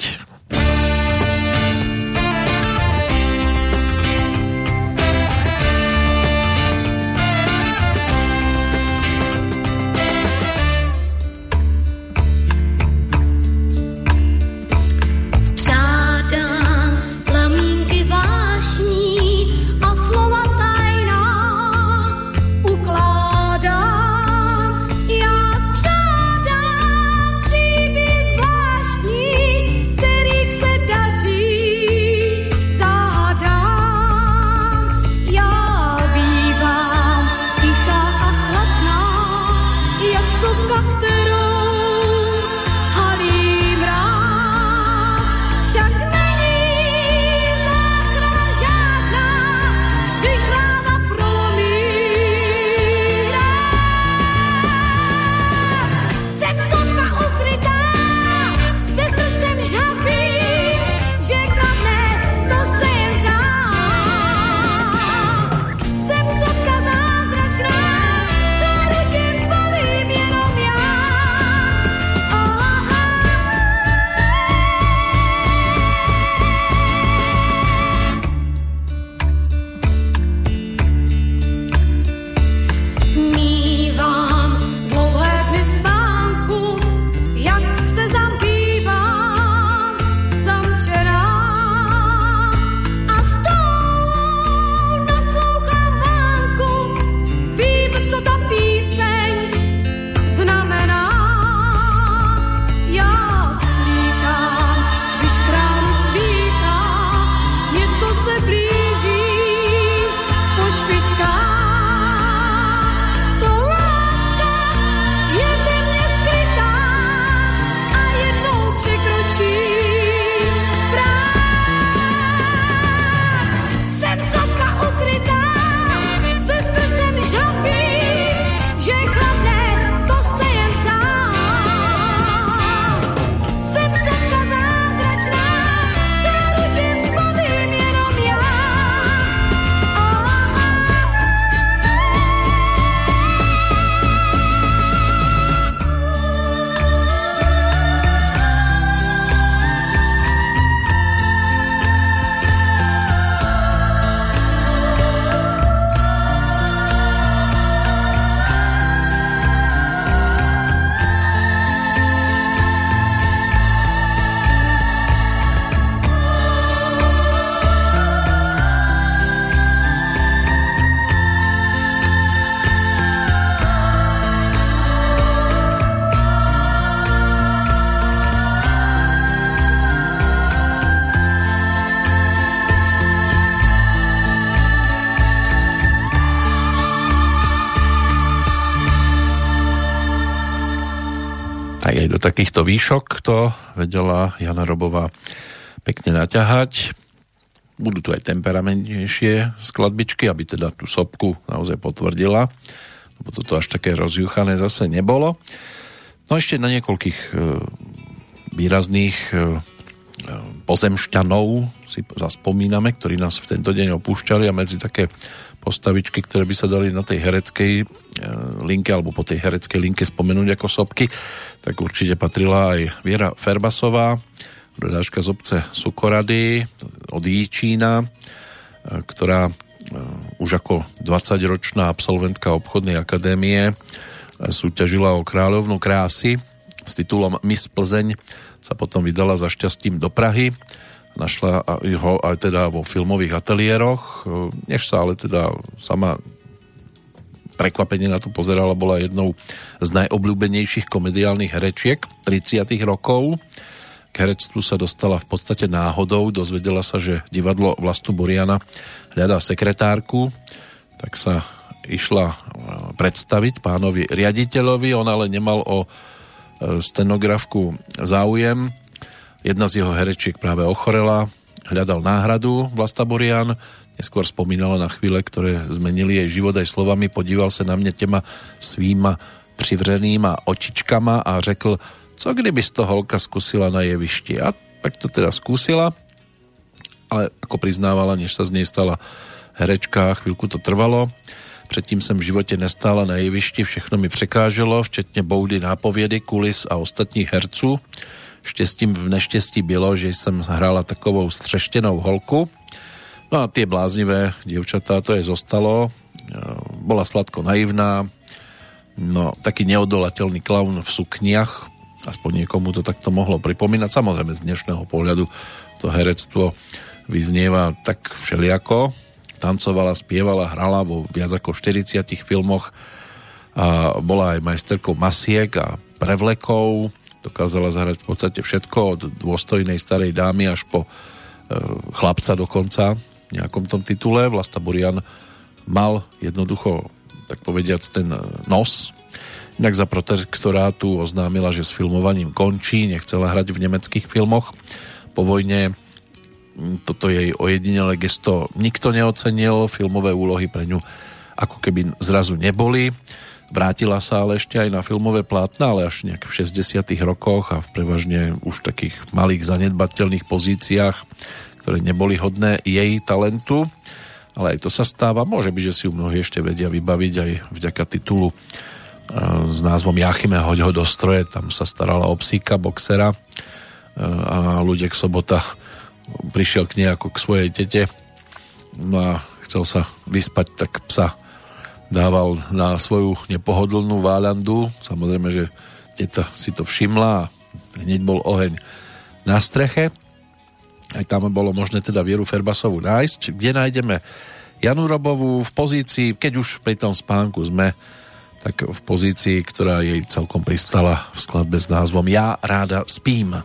Takýchto výšok to vedela Jana Robová pekne naťahať. Budú tu aj temperamentnejšie skladbičky, aby teda tú sopku naozaj potvrdila, lebo toto až také rozjuchané zase nebolo. No ešte na niekoľkých e, výrazných e, pozemšťanov si zaspomíname, ktorí nás v tento deň opúšťali a medzi také postavičky, ktoré by sa dali na tej hereckej e, linke alebo po tej hereckej linke spomenúť ako sopky, tak určite patrila aj Viera Ferbasová, rodáčka z obce Sukorady od Jíčína, e, ktorá e, už ako 20-ročná absolventka obchodnej akadémie súťažila o kráľovnú krásy s titulom Miss Plzeň sa potom vydala za šťastím do Prahy. Našla ho aj teda vo filmových ateliéroch, než sa ale teda sama prekvapenie na to pozerala, bola jednou z najobľúbenejších komediálnych herečiek 30 rokov. K herectvu sa dostala v podstate náhodou, dozvedela sa, že divadlo Vlastu Boriana hľadá sekretárku, tak sa išla e, predstaviť pánovi riaditeľovi, on ale nemal o stenografku záujem. Jedna z jeho herečiek práve ochorela, hľadal náhradu Vlasta Borian, neskôr spomínala na chvíle, ktoré zmenili jej život aj slovami, podíval sa na mne těma svýma přivřenýma očičkama a řekl, co kdyby toho holka skúsila na jevišti. A tak to teda skúsila, ale ako priznávala, než sa z nej stala herečka, chvíľku to trvalo. Předtím jsem v životě nestála na jevišti, všechno mi překáželo, včetně boudy nápovědy, kulis a ostatních herců. Štěstím v neštěstí bylo, že jsem hrála takovou střeštěnou holku. No a tie bláznivé dievčatá, to je zostalo. Bola sladko naivná, no taký neodolateľný klaun v sukniach, aspoň niekomu to takto mohlo pripomínať. Samozrejme z dnešného pohľadu to herectvo vyznieva tak všeliako, tancovala, spievala, hrala vo viac ako 40 filmoch a bola aj majsterkou masiek a prevlekov, dokázala zahrať v podstate všetko od dôstojnej starej dámy až po e, chlapca dokonca v nejakom tom titule. Vlasta Burian mal jednoducho, tak povediac, ten nos. Inak za protektorátu oznámila, že s filmovaním končí, nechcela hrať v nemeckých filmoch. Po vojne toto jej ojedinelé gesto nikto neocenil, filmové úlohy pre ňu ako keby zrazu neboli. Vrátila sa ale ešte aj na filmové plátna, ale až nejak v 60 rokoch a v prevažne už takých malých zanedbateľných pozíciách, ktoré neboli hodné jej talentu. Ale aj to sa stáva. Môže byť, že si ju mnohí ešte vedia vybaviť aj vďaka titulu e, s názvom Jachime hoď ho do stroje. Tam sa starala o psíka, boxera e, a ľudia sobota prišiel k nej ako k svojej tete no a chcel sa vyspať, tak psa dával na svoju nepohodlnú váľandu. Samozrejme, že teta si to všimla a hneď bol oheň na streche. Aj tam bolo možné teda Vieru Ferbasovu nájsť. Kde nájdeme Janu Robovú v pozícii, keď už pri tom spánku sme, tak v pozícii, ktorá jej celkom pristala v skladbe s názvom Ja ráda spím.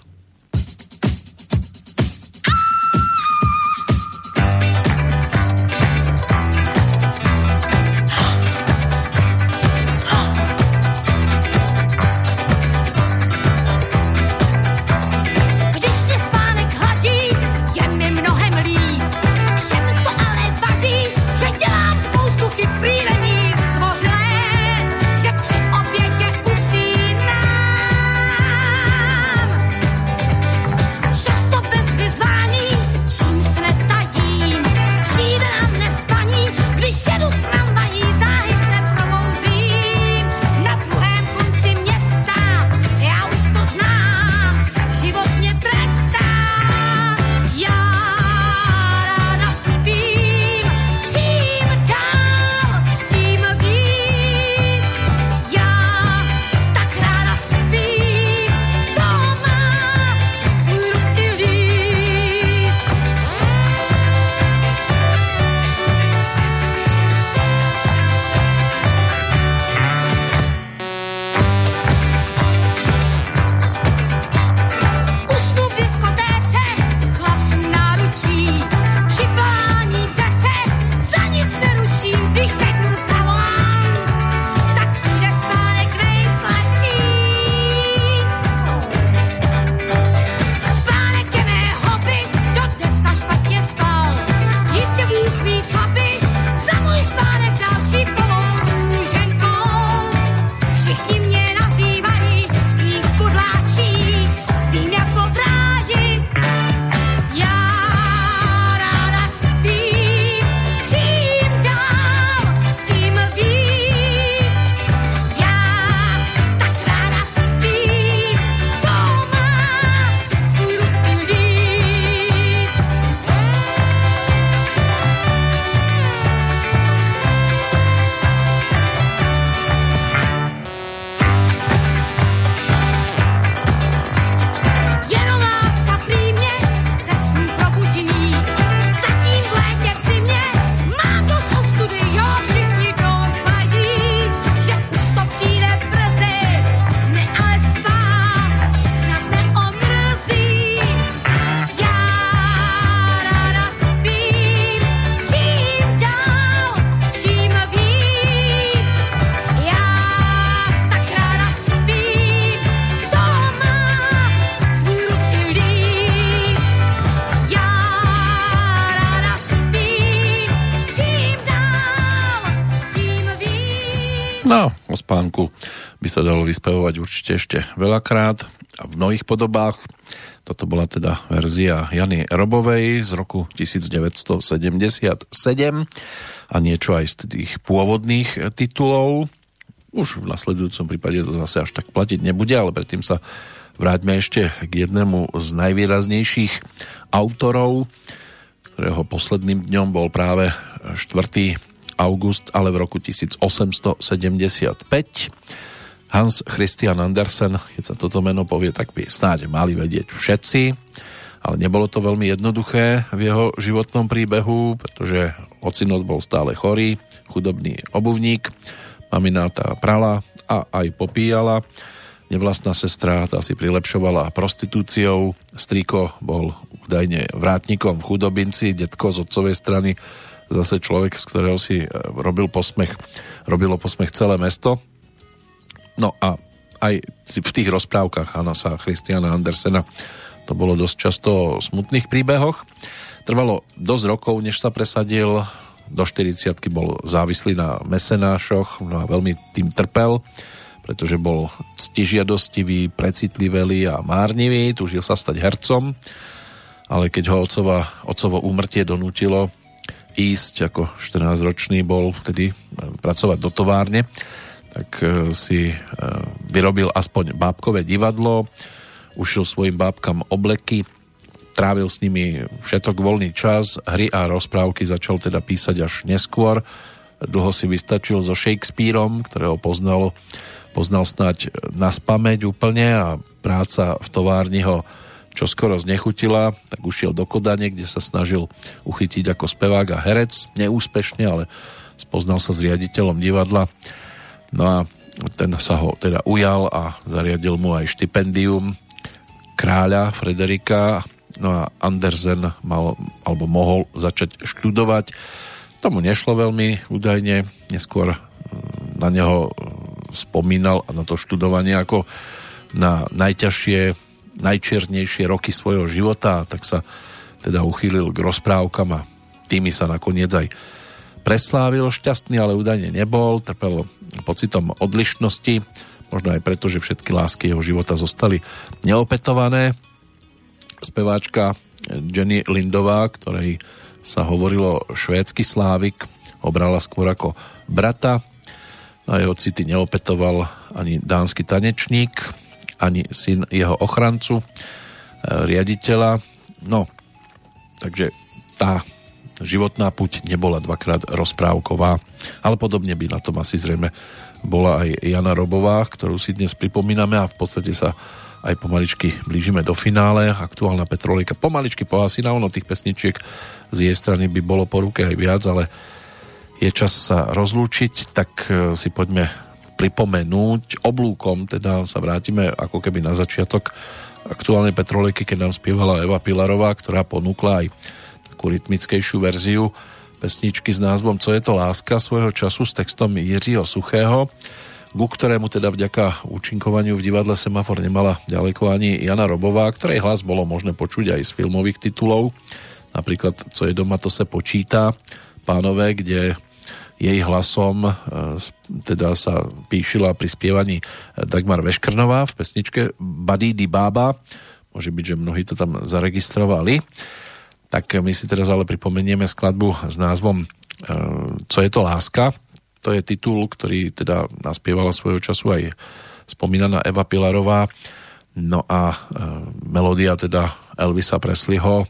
Sa dalo vyspevovať určite ešte veľakrát a v mnohých podobách. Toto bola teda verzia Jany Robovej z roku 1977 a niečo aj z tých pôvodných titulov. Už v nasledujúcom prípade to zase až tak platiť nebude, ale predtým sa vráťme ešte k jednému z najvýraznejších autorov, ktorého posledným dňom bol práve 4. august, ale v roku 1875. Hans Christian Andersen, keď sa toto meno povie, tak by snáď mali vedieť všetci, ale nebolo to veľmi jednoduché v jeho životnom príbehu, pretože ocinot bol stále chorý, chudobný obuvník, mamina tá prala a aj popíjala, nevlastná sestra tá si prilepšovala prostitúciou, striko bol údajne vrátnikom v chudobinci, detko z otcovej strany zase človek, z ktorého si e, robil posmech, robilo posmech celé mesto. No a aj v tých rozprávkach Hanasa Christiana Andersena to bolo dosť často o smutných príbehoch. Trvalo dosť rokov, než sa presadil, do 40 bol závislý na mesenášoch, no a veľmi tým trpel, pretože bol ctižiadostivý, precitlivý a márnivý, tužil sa stať hercom, ale keď ho otcova, otcovo úmrtie donútilo ísť, ako 14-ročný bol vtedy e, pracovať do továrne, tak e, si e, vyrobil aspoň bábkové divadlo, ušil svojim bábkam obleky, trávil s nimi všetok voľný čas, hry a rozprávky začal teda písať až neskôr. Dlho si vystačil so Shakespeareom, ktorého poznal, poznal snať na spameť úplne a práca v továrni ho čo skoro znechutila, tak ušiel do Kodane, kde sa snažil uchytiť ako spevák a herec, neúspešne, ale spoznal sa s riaditeľom divadla. No a ten sa ho teda ujal a zariadil mu aj štipendium kráľa Frederika. No a Andersen mal, alebo mohol začať študovať. Tomu nešlo veľmi údajne, neskôr mm, na neho mm, spomínal a na to študovanie ako na najťažšie, najčiernejšie roky svojho života, tak sa teda uchýlil k rozprávkam a tými sa nakoniec aj preslávil šťastný, ale údajne nebol, trpel pocitom odlišnosti, možno aj preto, že všetky lásky jeho života zostali neopetované speváčka Jenny Lindová, ktorej sa hovorilo švédsky slávik, obrala skôr ako brata. A jeho city neopetoval ani dánsky tanečník, ani syn jeho ochrancu, e, riaditeľa. No, takže tá životná puť nebola dvakrát rozprávková, ale podobne by na tom asi zrejme bola aj Jana Robová, ktorú si dnes pripomíname a v podstate sa aj pomaličky blížime do finále. Aktuálna Petrolika pomaličky pohasína, ono tých pesničiek z jej strany by bolo po ruke aj viac, ale je čas sa rozlúčiť, tak e, si poďme pripomenúť oblúkom, teda sa vrátime ako keby na začiatok aktuálnej Petroliky, keď nám spievala Eva Pilarová, ktorá ponúkla aj takú rytmickejšiu verziu pesničky s názvom Co je to láska svojho času s textom Jiřího Suchého ku ktorému teda vďaka účinkovaniu v divadle Semafor nemala ďaleko ani Jana Robová, ktorej hlas bolo možné počuť aj z filmových titulov, napríklad Co je doma, to se počítá, pánové, kde jej hlasom e, teda sa píšila pri spievaní Dagmar Veškrnová v pesničke di Baba. Môže byť, že mnohí to tam zaregistrovali. Tak my si teraz ale pripomenieme skladbu s názvom e, Co je to láska to je titul, ktorý teda naspievala svojho času aj spomínaná Eva Pilarová. No a e, melódia teda Elvisa Presleyho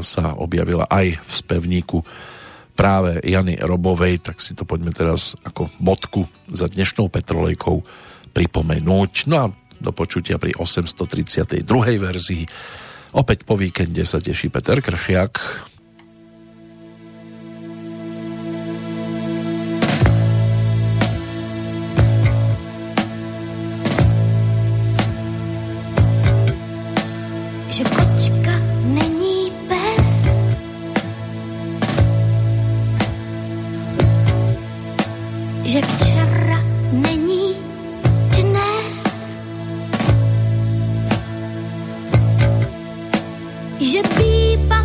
sa objavila aj v spevníku práve Jany Robovej, tak si to poďme teraz ako bodku za dnešnou petrolejkou pripomenúť. No a do počutia pri 832. verzii. Opäť po víkende sa teší Peter Kršiak. že pípa